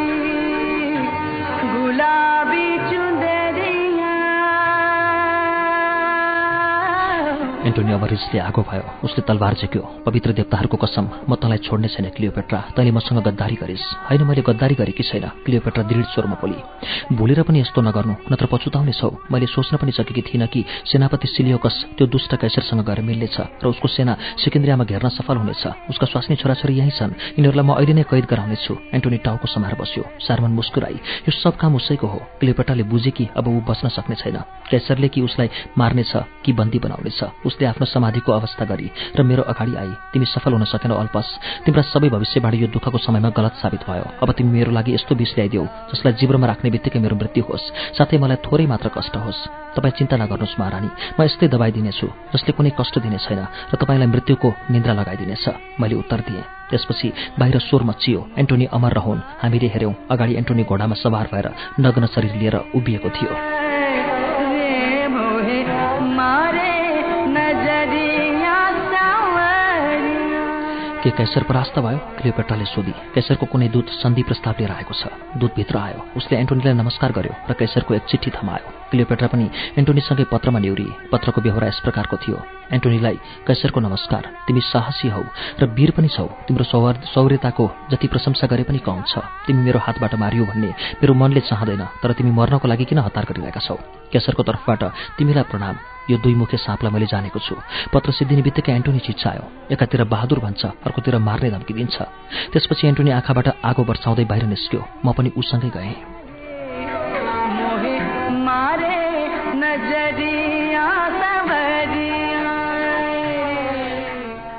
B: एन्टोनी अब रिसले आगो भयो। उसले तलवार झेक्यो। पवित्र देवताहरूको कसम म तँलाई छोड्ने छैन क्लियोपेट्रा। तैँले मसँग गद्दारी गरिस्। होइन मैले गद्दारी गरेकी छैन क्लियोपेट्रा दृढ स्वरमा बोली। भोलेर पनि यस्तो नगर्नु नत्र पछुताउने छौ। मैले सोच्न पनि सकेकी थिइनँ कि सेनापति सिलियोकस त्यो दुष्ट कैसरसँग गएर मिल्नेछ र उसको सेना सिकिन्द्रियामा घेर्न सफल हुनेछ। उसका स्वास्नी छोराछोरी यहीँ छन्। यिनीहरूलाई म अहिले नै कैद गराउनेछु। एन्टोनी टाउको समाएर बस्यो। सार्मन मुस्कुराई। यो सब काम उसैको हो। क्लियोपेट्राले बुझे कि अब ऊ बस्न सक्ने छैन। कैसरले कि उसलाई मार्नेछ कि बन्दी बनाउनेछ। उसले आफ्नो समाधिको अवस्था गरी र मेरो अगाडि आई। तिमी सफल हुन सकेनौ अल्पस। तिम्रा सबै भविष्यवाणी यो दुःखको समयमा गलत साबित भयो। अब तिमी मेरो लागि यस्तो विष ल्याइदेऊ जसलाई जिब्रोमा राख्ने बित्तिकै मेरो मृत्यु होस्। साथै मलाई थोरै मात्र कष्ट होस्। तपाईँ चिन्ता नगर्नुहोस् महारानी। म यस्तै दबाई दिनेछु जसले कुनै कष्ट दिने छैन र तपाईँलाई मृत्युको निन्द्रा लगाइदिनेछ। मैले उत्तर दिएँ। त्यसपछि बाहिर स्वर मचियो एन्टोनी अमर रहन्। हामीले हेऱ्यौँ अगाडि एन्टोनी घोडामा सवार भएर नग्न शरीर लिएर उभिएको थियो। के कैसर परास्त भयो क्लियोपेट्राले सोधी। कैसरको कुनै दूत सन्धि प्रस्ताव लिएर आएको छ। दूतभित्र आयो। उसले एन्टोनीलाई नमस्कार गर्यो र कैसरको एक चिठी थमायो। क्लियोपेट्रा पनि एन्टोनीसँगै पत्रमा न्युरी पत्रको व्यवहार यस प्रकारको थियो। एन्टोनीलाई कैसरको नमस्कार तिमी साहसी हौ र वीर पनि छौ। तिम्रो सौर सौर्यताको जति प्रशंसा गरे पनि कम छ। तिमी मेरो हातबाट मारियो भन्ने मेरो मनले चाहँदैन तर तिमी मर्नको लागि किन हतार गरिरहेका छौ? कैसरको तर्फबाट तिमीलाई प्रणाम। यो दुई मुखे साँपलाई मैले जानेको छु। पत्र सिद्धिने बित्तिकै एन्टोनी चिच्चायो एकातिर बहादुर भन्छ अर्कोतिर मार्ने धम्की दिन्छ। त्यसपछि एन्टोनी आँखाबाट आगो बर्साउँदै बाहिर निस्क्यो। म पनि उसँगै गएँ।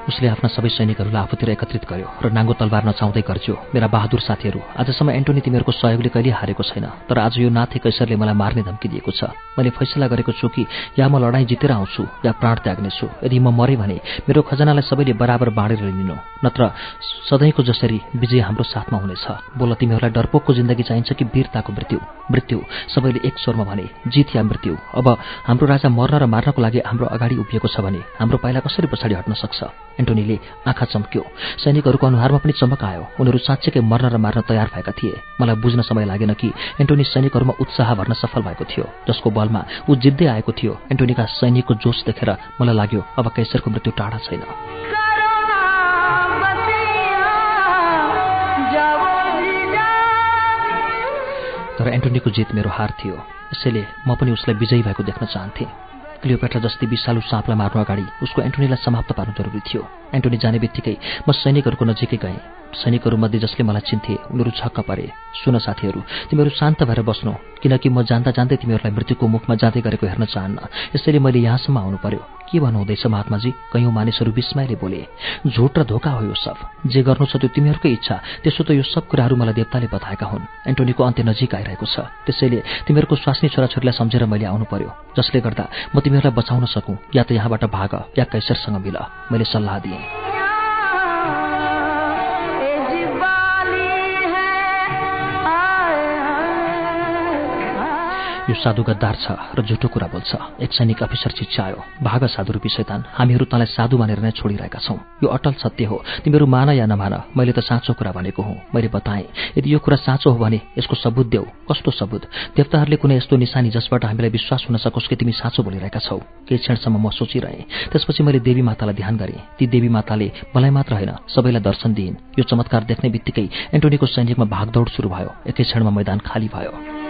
B: उसले आफ्ना सबै सैनिकहरूलाई आफूतिर एकत्रित गर्यो र नाङ्गो तलवार नचाउँदै गर्छ्यो मेरा बहादुर साथीहरू आजसम्म एन्टोनी तिमीहरूको सहयोगले कहिले हारेको छैन तर आज यो नाथे कैसरले मलाई मार्ने धम्की दिएको छ। मैले फैसला गरेको छु कि या म लडाईँ जितेर आउँछु या प्राण त्याग्नेछु। यदि म मरेँ भने मेरो खजनालाई सबैले बराबर बाँडेर लिनु नत्र सधैँको जसरी विजय हाम्रो साथमा हुनेछ। बोल तिमीहरूलाई डरपोकको जिन्दगी चाहिन्छ कि वीरताको मृत्यु? मृत्यु सबैले एक स्वरमा भने जित या मृत्यु? अब हाम्रो राजा मर्न र मार्नको लागि हाम्रो अगाडि उभिएको छ भने हाम्रो पाइला कसरी पछाडि हट्न सक्छ? एन्टोनीले आँखा चम्क्यो। सैनिकहरूको अनुहारमा पनि चमक आयो। उनीहरू साँच्चैकै मर्न र मार्न तयार भएका थिए। मलाई बुझ्न समय लागेन कि एन्टोनी सैनिकहरूमा उत्साह भर्न सफल भएको थियो जसको बलमा ऊ जित्दै आएको थियो। एन्टोनीका सैनिकको जोस देखेर मलाई लाग्यो अब कैसरको मृत्यु टाढा छैन। तर एन्टोनीको जित मेरो हार थियो। यसैले म पनि उसलाई विजयी भएको देख्न चाहन्थेँ। क्लियोपेट्रा जस्तै विशालु साँपलाई मार्नु अगाडि उसको एन्टोनीलाई समाप्त पार्नु जरुरी थियो। एन्टोनी जाने बित्तिकै म सैनिकहरूको नजिकै गएँ। सैनिकहरूमध्ये जसले मलाई चिन्थे उनीहरू छक्क परे। सुन साथीहरू तिमीहरू शान्त भएर बस्नु किनकि म जान्दा जान्दै तिमीहरूलाई मृत्युको मुखमा जाँदै गरेको हेर्न चाहन्न। यसैले मैले यहाँसम्म आउनु पर्यो के भन्नुहुँदैछ महात्माजी? कैयौँ मानिसहरू विस्मयले बोले झुट र धोका हो यो सब। जे गर्नु छ त्यो तिमीहरूकै इच्छा। त्यसो त यो सब कुराहरू मलाई देवताले बताएका हुन्। एन्टोनीको अन्त्य नजिक आइरहेको छ। त्यसैले तिमीहरूको स्वास्नी छोराछोरीलाई सम्झेर मैले आउनु पर्यो जसले गर्दा म तिमीहरूलाई बचाउन सकौँ। या त यहाँबाट भाग या कैसरसँग मिल। मैले सल्लाह दिएँ। यो साधु गद्दार छ र झुटो कुरा बोल्छ। एक सैनिक अफिसर चिच्चायो भाग साधु रूपी शैतान हामीहरू तँलाई साधु मानेर नै छोडिरहेका छौँ। यो अटल सत्य हो। तिमीहरू मान या नमान मैले त साँचो कुरा भनेको हुँ। मैले बताएँ यदि यो कुरा साँचो हो भने यसको सबुत देऊ। कस्तो सबुत? देवताहरूले कुनै यस्तो निशानी जसबाट हामीलाई विश्वास हुन सकोस् कि तिमी साँचो बोलिरहेका छौ? केही क्षणसम्म म सोचिरहेँ। त्यसपछि मैले देवी मातालाई ध्यान गरेँ। ती देवी माताले मलाई मात्र होइन सबैलाई दर्शन दिइन्। यो चमत्कार देख्ने बित्तिकै एन्टोनीको सैनिकमा भागदौड सुरु भयो। एकै क्षणमा मैदान खाली भयो।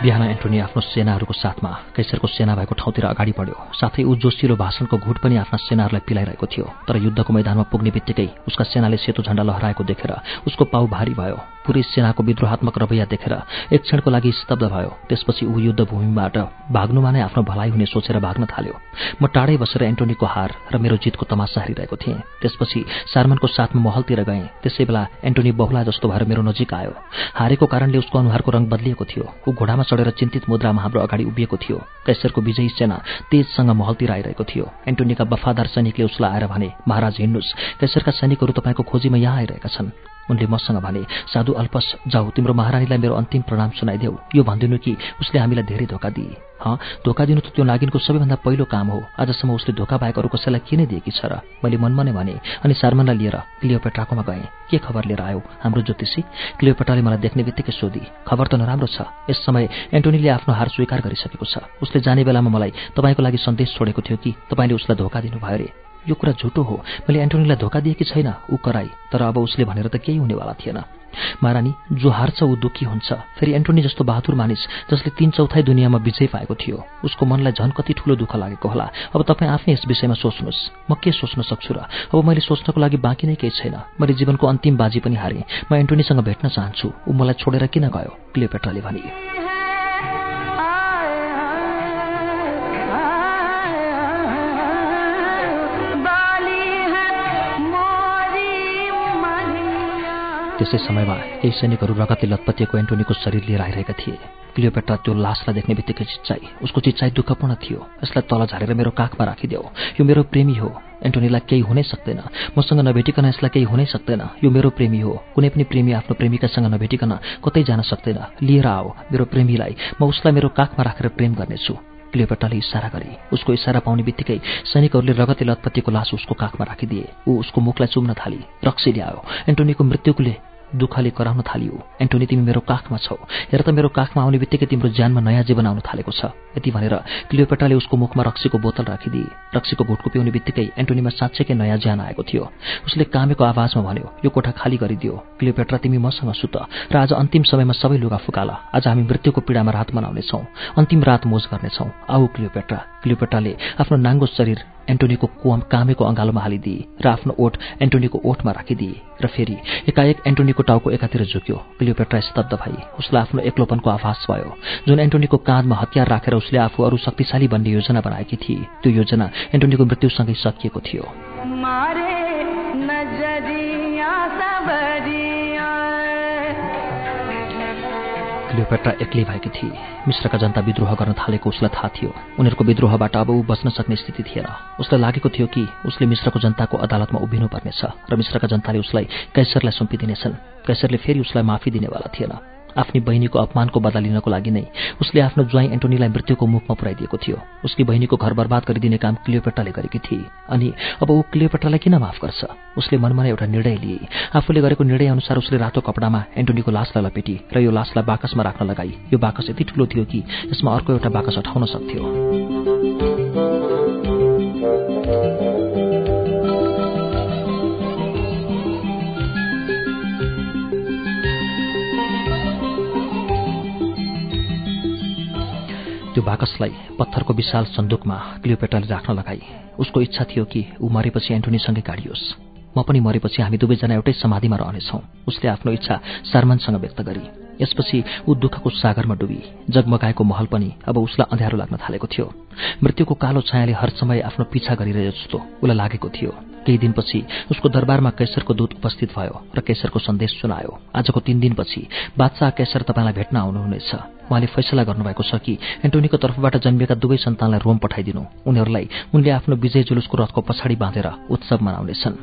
B: बिहान एन्टोनी आफ्नो सेनाहरूको साथमा कैसरको सेना भएको ठाउँतिर अगाडि बढ्यो। साथै ऊ जोसिलो भाषणको घुट पनि आफ्ना सेनाहरूलाई पिलाइरहेको थियो। तर युद्धको मैदानमा पुग्ने बित्तिकै उसका सेनाले सेतो झण्डा लहराएको देखेर उसको पाउ भारी भयो। पुरै सेनाको विद्रोहात्मक रवैया देखेर एक क्षणको लागि स्तब्ध भयो। त्यसपछि ऊ युद्धभूमिबाट भाग्नुमा नै आफ्नो भलाइ हुने सोचेर भाग्न थाल्यो। म टाढै बसेर एन्टोनीको हार र मेरो जितको तमासा हेरिरहेको थिएँ। त्यसपछि सार्मनको साथमा महलतिर गएँ। त्यसै बेला एन्टोनी बहुला जस्तो भएर मेरो नजिक आयो। हारेको कारणले उसको अनुहारको रङ बदलिएको थियो। ऊ घोडामा चढेर चिन्तित मुद्रामा हाम्रो अगाडि उभिएको थियो। कैसरको विजयी सेना तेजसँग महलतिर आइरहेको थियो। एन्टोनीका वफादार सैनिकले उसलाई आएर भने महाराज हिँड्नुहोस् कैसरका सैनिकहरू तपाईँको खोजीमा यहाँ आइरहेका छन्। उनले मसँग भने साधु अल्पस जाऊ तिम्रो महारानीलाई मेरो अन्तिम प्रणाम सुनाइदेऊ। यो भनिदिनु कि उसले हामीलाई धेरै धोका दिए। हँ धोका दिनु त त्यो नागिनको सबैभन्दा पहिलो काम हो। आजसम्म उसले धोका पाएको अरू कसैलाई के नै दिएकी छ र? मैले मनमा नै भने अनि सार्मनलाई लिएर क्लियोपेट्राकोमा गएँ। के खबर लिएर आयो? हाम्रो ज्योतिषी? क्लियोपेट्राले मलाई देख्ने बित्तिकै सोधी खबर त नराम्रो छ। यस समय एन्टोनीले आफ्नो हार स्वीकार गरिसकेको छ। उसले जाने बेलामा मलाई तपाईँको लागि सन्देश छोडेको थियो कि? तपाईँले उसलाई धोका दिनुभयो अरे? यो कुरा झुटो हो। मैले एन्टोनीलाई धोका दिएकी छैन ऊ कराई। तर अब उसले भनेर त केही हुनेवाला थिएन। महारानी जो हार्छ ऊ दुःखी हुन्छ। फेरि एन्टोनी जस्तो बहादुर मानिस जसले तीन चौथाइ दुनियाँमा विजय पाएको थियो उसको मनलाई झन् कति ठूलो दुःख लागेको होला। अब तपाईँ आफै यस विषयमा सोच्नुहोस्। म के सोच्न सक्छु र? अब मैले सोच्नको लागि बाँकी नै केही छैन। मैले जीवनको अन्तिम बाजी पनि हारेँ। म एन्टोनीसँग भेट्न चाहन्छु। ऊ मलाई छोडेर किन गयो? क्लियोपेट्राले भने। त्यसै समयमा केही सैनिकहरू रगतले लतपतिएको एन्टोनीको शरीर लिएर आइरहेका थिए। क्लियोपेट्रा त्यो लासलाई देख्ने बित्तिकै चिच्चाई। उसको चिच्चाई दुःखपूर्ण थियो। यसलाई तल झारेर मेरो काखमा राखिदेऊ। यो मेरो प्रेमी हो। एन्टोनीलाई केही हुनै सक्दैन। मसँग नभेटिकन यसलाई केही हुनै सक्दैन। यो मेरो प्रेमी हो। कुनै पनि प्रेमी आफ्नो प्रेमिकासँग नभेटिकन कतै जान सक्दैन। लिएर आओ मेरो प्रेमीलाई। म उसलाई मेरो काखमा राखेर प्रेम गर्नेछु। क्लियोपेट्राले इसारा गरे। उसको इसारा पाउने बित्तिकै सैनिकहरूले रगते लतपतिको लास उसको काखमा राखिदिए। ऊ उसको मुखलाई चुम्न थाली। रक्सी ल्यायो। एन्टोनीको मृत्युले दुःखले कराउन थालियो। एन्टोनी तिमी मेरो काखमा छौ। हेर त मेरो काखमा आउने बित्तिकै तिम्रो ज्यानमा नयाँ जीवन आउन थालेको छ। यति भनेर क्लियोपेट्राले उसको मुखमा रक्सीको बोतल राखिदिए। रक्सीको घुटको पिउने बित्तिकै एन्टोनीमा साँच्चैकै नयाँ ज्यान आएको थियो। उसले कामेको आवाजमा भन्यो यो कोठा खाली गरिदियो। क्लियोपेट्रा तिमी मसँग सुत र आज अन्तिम समयमा सबै लुगा फुकाला। आज हामी मृत्युको पीडामा रात मनाउनेछौ। अन्तिम रात मोज गर्नेछौ। आऊ क्लियोपेट्रा। क्लियोपेट्राले आफ्नो नाङ्गो शरीर एन्टोनीको कामेको अँगालोमा हालिदिए र आफ्नो ओठ एन्टोनीको ओठमा राखिदिए र फेरि एकाएक एन्टोनीको टाउको एकातिर झुक्यो। क्लियोपेट्रा स्तब्ध भई उसलाई आफ्नो एक्लोपनको आभास भयो। जुन एन्टोनीको काँधमा हतियार राखेर उसले आफू अरू शक्तिशाली बन्ने योजना बनाएकी थिए त्यो योजना एन्टोनीको मृत्युसँगै सकिएको थियो। क्लियोपेट्रा एक्लै भएकी थिए। मिश्रका जनता विद्रोह गर्न थालेको उसलाई थाहा थियो। उनीहरूको विद्रोहबाट अब ऊ बच्न सक्ने स्थिति थिएन। उसलाई लागेको थियो कि उसले मिश्रको जनताको अदालतमा उभिनुपर्नेछ र मिश्रका जनताले उसलाई कैसरलाई सुम्पिदिनेछन्। कैसरले फेरि उसलाई माफी दिनेवाला थिएन। आफ्नी बहिनीको अपमानको बदला लिनको लागि नै उसले आफ्नो ज्वाइँ एन्टोनीलाई मृत्युको मुखमा पुर्याइदिएको थियो। उसकी बहिनीको घर बर्बाद गरिदिने काम क्लियोपेट्राले गरेकी थिए अनि अब ऊ क्लियोपेट्रालाई किन माफ गर्छ? उसले मनमा एउटा निर्णय लिए। आफूले गरेको निर्णय अनुसार उसले रातो कपडामा एन्टोनीको लासलाई लपेटी र यो लासलाई बाकसमा राख्न लगाई। यो बाकस यति ठुलो थियो कि यसमा अर्को एउटा बाकस अठाउन सक्थ्यो। त्यो बाकसलाई पत्थरको विशाल सन्दुकमा क्लियोपेटाले राख्न लगाई। उसको इच्छा थियो कि ऊ मरेपछि एन्टोनीसँगै गाडियोस् म पनि मरेपछि हामी दुवैजना एउटै समाधिमा रहनेछौँ। उसले आफ्नो इच्छा सारमनसँग व्यक्त गरी यसपछि ऊ दुःखको सागरमा डुबी जगमगाएको महल पनि अब उसलाई अँध्यारो लाग्न थालेको थियो। मृत्युको कालो छायाले हर समय आफ्नो पिछा गरिरहे जस्तो उसलाई लागेको थियो। केही दिनपछि उसको दरबारमा कैसरको दूत उपस्थित भयो र केसरको सन्देश सुनायो। आजको तीन दिनपछि बादशाह केसर तपाईँलाई भेट्न आउनुहुनेछ। उहाँले फैसला गर्नुभएको छ कि एन्टोनीको तर्फबाट जन्मिएका दुवै सन्तानलाई रोम पठाइदिनु। उनीहरूलाई उनले आफ्नो विजय जुलुसको रथको पछाडि बाँधेर उत्सव मनाउनेछन्।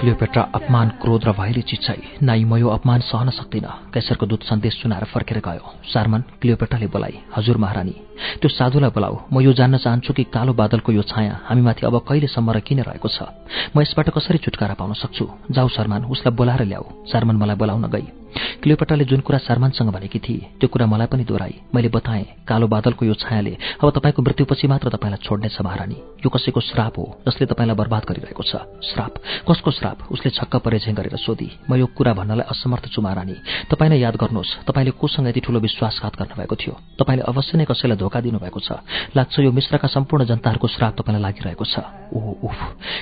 B: क्लियोपेट्रा अपमान क्रोध र भयले चिच्चाई। नाइ म यो अपमान सहन सक्दिन। कैसरको दूत सन्देश सुनाएर फर्केर गयो। सारमन क्लियोपेट्राले बोलाई हजुर महारानी त्यो साधुलाई बोलाऊ। म यो जान्न चाहन्छु कि कालो बादलको यो छाया हामीमाथि अब कहिलेसम्म र किन रहेको छ? म यसबाट कसरी छुटकारा पाउन सक्छु? जाऊ सरमान उसलाई बोलाएर ल्याऊ। सारमन मलाई बोलाउन गई। क्लियोपेट्राले जुन कुरा शर्मानसँग भनेकी थिए त्यो कुरा मलाई पनि दोहोऱ्याई मैले बताएँ कालो बादलको यो छायाले अब तपाईँको मृत्युपछि मात्र तपाईँलाई छोड्नेछ महारानी यो कसैको श्राप हो जसले तपाईँलाई बर्बाद गरिरहेको छ? श्राप? कसको श्राप? उसले छक्क परेझै गरेर सोधी। म यो कुरा भन्नलाई असमर्थ छु महारानी। तपाईँ नै याद गर्नुहोस् तपाईँले कोसँग यति ठूलो विश्वासघात गर्नुभएको थियो? तपाईँले अवश्य नै कसैलाई धोका दिनुभएको छ? लाग्छ यो मिश्रका सम्पूर्ण जनताहरूको श्राप तपाईँलाई लागिरहेको छ। ओह उफ!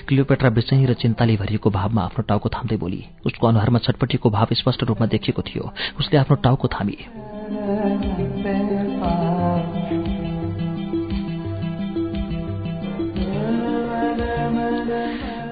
B: क्लियोपेट्रा बेचैनी र चिन्ताले भरिएको भावमा आफ्नो टाउको थाम्दै बोली। उसको अनुहारमा छटपट्टिको भाव स्पष्ट रूपमा देखिएको थियो। उसले आफ्नो टाउको थामी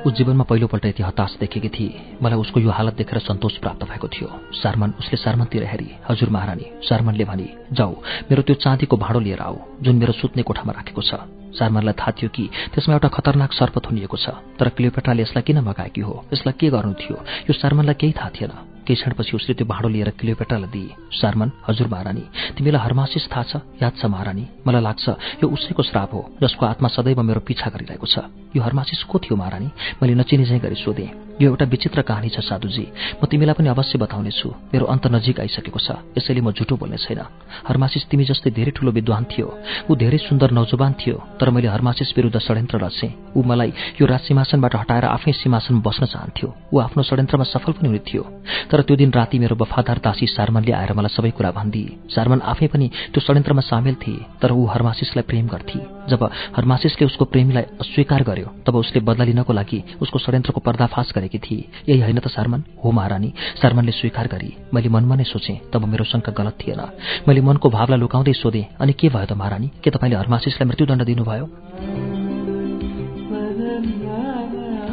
B: ऊ जीवनमा पहिलोपल्ट यति हताश देखेकी थिए। मलाई उसको यो हालत देखेर सन्तोष प्राप्त भएको थियो। सारमन उसले सारमनतिर हेरी हजुर महारानी सारमनले भने जाऊ मेरो त्यो चाँदीको भाँडो लिएर आऊ जुन मेरो सुत्ने कोठामा राखेको छ। सारमनलाई थाहा थियो कि त्यसमा एउटा खतरनाक सर्प थुनिएको छ तर क्लियोपेट्राले यसलाई किन मगाएकी हो? यसलाई के गर्नु थियो? यो सारमनलाई केही थाहा थिएन। केही क्षणपछि उसले त्यो भाँडो लिएर क्लियोपेट्रालाई दिए। सारमन हजुर महारानी तिमीलाई हरमासिस थाहा छ याद छ महारानी। मलाई लाग्छ यो उसैको श्राप हो जसको आत्मा सदैव मेरो पिछा गरिरहेको छ। यो हरमासिस को थियो महारानी? मैले नचिने चाहिँ गरी सोधेँ। यो एउटा विचित्र कहानी छ साधुजी। म तिमीलाई पनि अवश्य बताउनेछु। मेरो अन्त नजिक आइसकेको छ। यसैले म झुटो बोल्ने छैन। हरमासिस तिमी जस्तै धेरै ठूलो विद्वान थियो। ऊ धेरै सुन्दर नौजवान थियो। तर मैले हरमासिस विरुद्ध षड्यन्त्र रचेँ। ऊ मलाई यो राज सिंहासनबाट हटाएर आफ्नै सिंहासनमा बस्न चाहन्थ्यो। ऊ आफ्नो षड्यन्त्रमा सफल पनि हुने थियो। तर त्यो दिन राति मेरो वफादार दासी सारमनले आएर मलाई सबै कुरा भनिदिए सारमन आफै पनि त्यो षड्यन्त्रमा सामेल थिए। तर ऊ हरमासिसलाई प्रेम गर्थे। जब हरमासिसले उसको प्रेमीलाई अस्वीकार गर्यो तब उसले बदला लिनको लागि उसको षड्यन्त्रको पर्दाफास गरेकी थिए। यही होइन त सारमन हो महारानी सारमनले स्वीकार गरी मैले मनमा नै सोचेँ तब मेरो शङ्का गलत थिएन। मैले मनको भावलाई लुकाउँदै सोधेँ अनि के भयो त महारानी? के तपाईँले हरमासिसलाई मृत्युदण्ड दिनुभयो?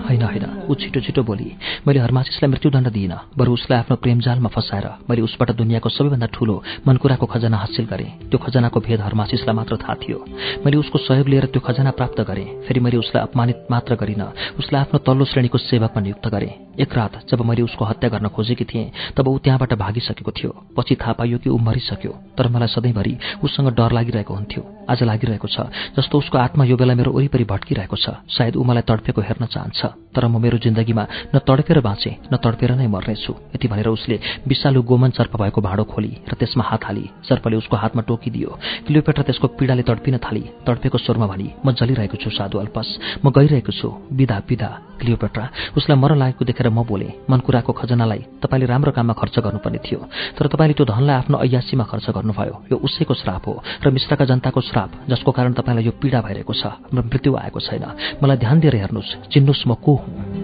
B: होइन होइन। ऊ छिटो छिटो बोली मैले हरमासिसलाई मृत्युदण्ड दिइनँ। बरु उसलाई आफ्नो प्रेमजालमा फसाएर मैले उसबाट दुनियाँको सबैभन्दा ठूलो मनकुराको खजना हासिल गरेँ। त्यो खजनाको भेद हरमासिसलाई मात्र थाहा थियो। मैले उसको सहयोग लिएर त्यो खजना प्राप्त गरेँ। फेरि मैले उसलाई अपमानित मात्र गरिनँ। उसलाई आफ्नो तल्लो श्रेणीको सेवकमा नियुक्त गरेँ। एक रात जब मैले उसको हत्या गर्न खोजेकी थिएँ तब ऊ त्यहाँबाट भागिसकेको थियो। पछि थाहा पाइयो कि ऊ मरिसक्यो तर मलाई सधैँभरि उसँग डर लागिरहेको हुन्थ्यो। आज लागिरहेको छ जस्तो उसको आत्मा यो बेला मेरो वरिपरि भट्किरहेको छ। सायद ऊ मलाई तडपेको हेर्न चाहन्छ तर म मेरो जिन्दगीमा न तडपेर बाँचे न तडपेर नै मर्नेछु। यति भनेर उसले विषालु गोमन सर्प भएको भाँडो खोली र त्यसमा हात हाली सर्पले उसको हातमा टोकिदियो। क्लियोपेट्रा त्यसको पीडाले तडपिन थाली तडपेको स्वरमा भनी म जलिरहेको छु साधु अल्पस म गइरहेको छु। विदा विदा क्लियोपेट्रा। उसलाई मर लागेको देखेर म बोले मनकुराको खजनालाई तपाईँले राम्रो काममा खर्च गर्नुपर्ने थियो तर तपाईँले त्यो धनलाई आफ्नो ऐयासीमा खर्च गर्नुभयो। यो उसैको श्राप हो र मिश्रका जनताको श्राप जसको कारण तपाईँलाई यो पीडा भइरहेको छ मृत्यु आएको छैन। मलाई ध्यान दिएर हेर्नुहोस् चिन्नुहोस् म को हुँ।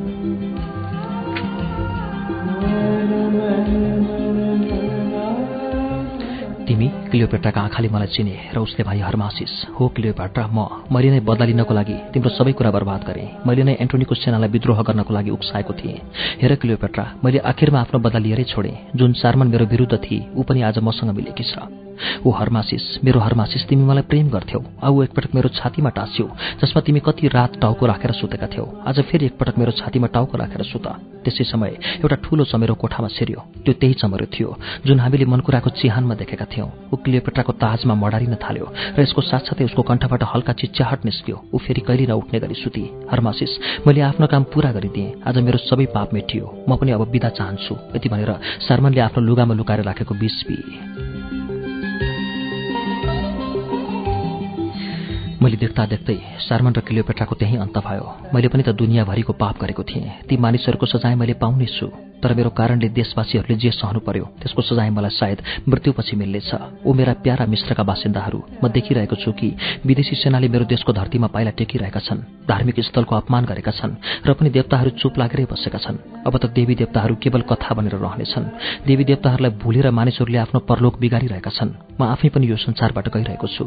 B: तिमी क्लियोपेट्राका आँखाले मलाई चिने र उसले भाइ हरमासिस। हो क्लियोपेट्रा म। मैले नै बदला लिनको लागि तिम्रो सबै कुरा बर्बाद गरेँ। मैले नै एन्टोनीको सेनालाई विद्रोह गर्नको लागि उक्साएको थिएँ। हेर क्लियोपेट्रा मैले आखिरमा आफ्नो बदला लिएरै छोडेँ। जुन सारमन मेरो विरुद्ध थिए ऊ पनि आज मसँग मिलेकी छ। ऊ हरमासिस मेरो हरमासिस तिमी मलाई प्रेम गर्थ्यौ। औ एकपटक मेरो छातीमा टाँस्यौ जसमा तिमी कति रात टाउको राखेर सुतेका थियौ। आज फेरि एकपटक मेरो छातीमा टाउको राखेर सुत। त्यसै समय एउटा ठूलो चमेरो कोठामा छिर्यो त्यो त्यही चमेरो थियो जुन हामीले मनकुराको चिहानमा देखेका थियौँ। ऊ क्लियोपेट्राको ताजमा मडारिन थाल्यो र यसको साथसाथै उसको कण्ठबाट हल्का चिच्याहट निस्क्यो। ऊ फेरि कहिले नउठ्ने गरी सुती हरमासिस मैले आफ्नो काम पूरा गरिदिएँ। आज मेरो सबै पाप मेटियो। म पनि अब बिदा चाहन्छु। यति भनेर शर्मनले आफ्नो लुगामा लुकाएर राखेको बिस पिए मैले देख्दा देख्दै सारमन र क्लियोपेट्राको त्यही अन्त भयो। मैले पनि त दुनियाँभरिको पाप गरेको थिएँ। ती मानिसहरूको सजाय मैले पाउने छु तर मेरो कारणले देशवासीहरूले जे सहनु पर्यो त्यसको सजाय मलाई सायद मृत्युपछि मिल्नेछ। ऊ मेरा प्यारा मिश्रका बासिन्दाहरू। म देखिरहेको छु कि विदेशी सेनाले मेरो देशको धरतीमा पाइला टेकिरहेका छन् धार्मिक स्थलको अपमान गरेका छन् र पनि देवताहरू चुप लागेरै बसेका छन्। अब त देवी देवताहरू केवल कथा बनेर रहनेछन्। देवी देवताहरूलाई भुलेर मानिसहरूले आफ्नो परलोक बिगारिरहेका छन्। म आफै पनि यो संसारबाट गइरहेको छु।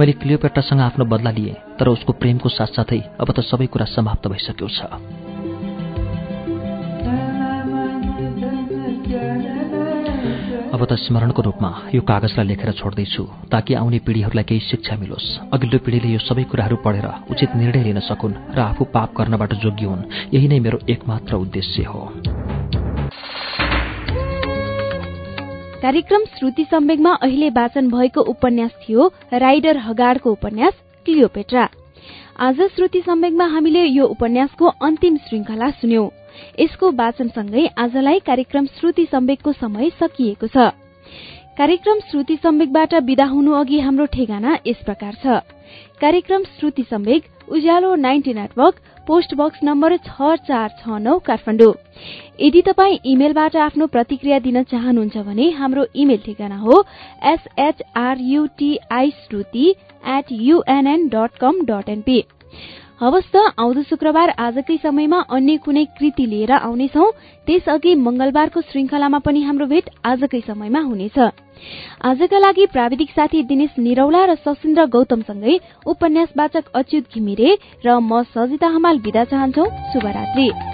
B: मैले क्लियोपेट्रासँग आफ्नो बदला लिएँ तर उसको प्रेमको साथसाथै अब त सबै कुरा समाप्त भइसक्यो छ। अब त स्मरणको रूपमा यो कागजलाई लेखेर छोड्दैछु ताकि आउने पिँढीहरूलाई केही शिक्षा मिलोस्। अघिल्लो पिँढीले यो सबै कुराहरू पढेर उचित निर्णय लिन सकुन् र आफू पाप गर्नबाट जोग्य हुन्। यही नै मेरो एकमात्र उद्देश्य हो।
A: कार्यक्रम श्रुति सम्वेगमा अहिले वाचन भएको उपन्यास थियो राइडर हगाडको उपन्यास क्लियोपेट्रा। आज श्रुति सम्वेगमा हामीले यो उपन्यासको अन्तिम श्रृंखला सुन्यौं। यसको वाचनसँगै आजलाई कार्यक्रम श्रुति सम्वेकको समय सकिएको छ। कार्यक्रम श्रुति सम्वेकबाट विदा हुनु अघि हाम्रो ठेगाना यस प्रकार छ। कार्यक्रम Shruti Samvek Ujyaalo ninety network post box number छ चार छ नौ काठमाडौँ। यदि तपाईँ इमेलबाट आफ्नो प्रतिक्रिया दिन चाहनुहुन्छ भने हाम्रो इमेल ठेगाना हो S H R U T I Shruti at UNN dot com dot NP हवस् त आउँदो शुक्रबार आजकै समयमा अन्य कुनै कृति लिएर आउनेछौ। त्यसअघि मंगलबारको श्रृंखलामा पनि हाम्रो भेट आजकै समयमा हुनेछ। आजका लागि प्राविधिक साथी दिनेश निरौला र सशिन्द्र गौतमसँगै उपन्यासवाचक अच्युत घिमिरे र म सजिता हमाल विदा चाहन्छौ। शुभरात्री।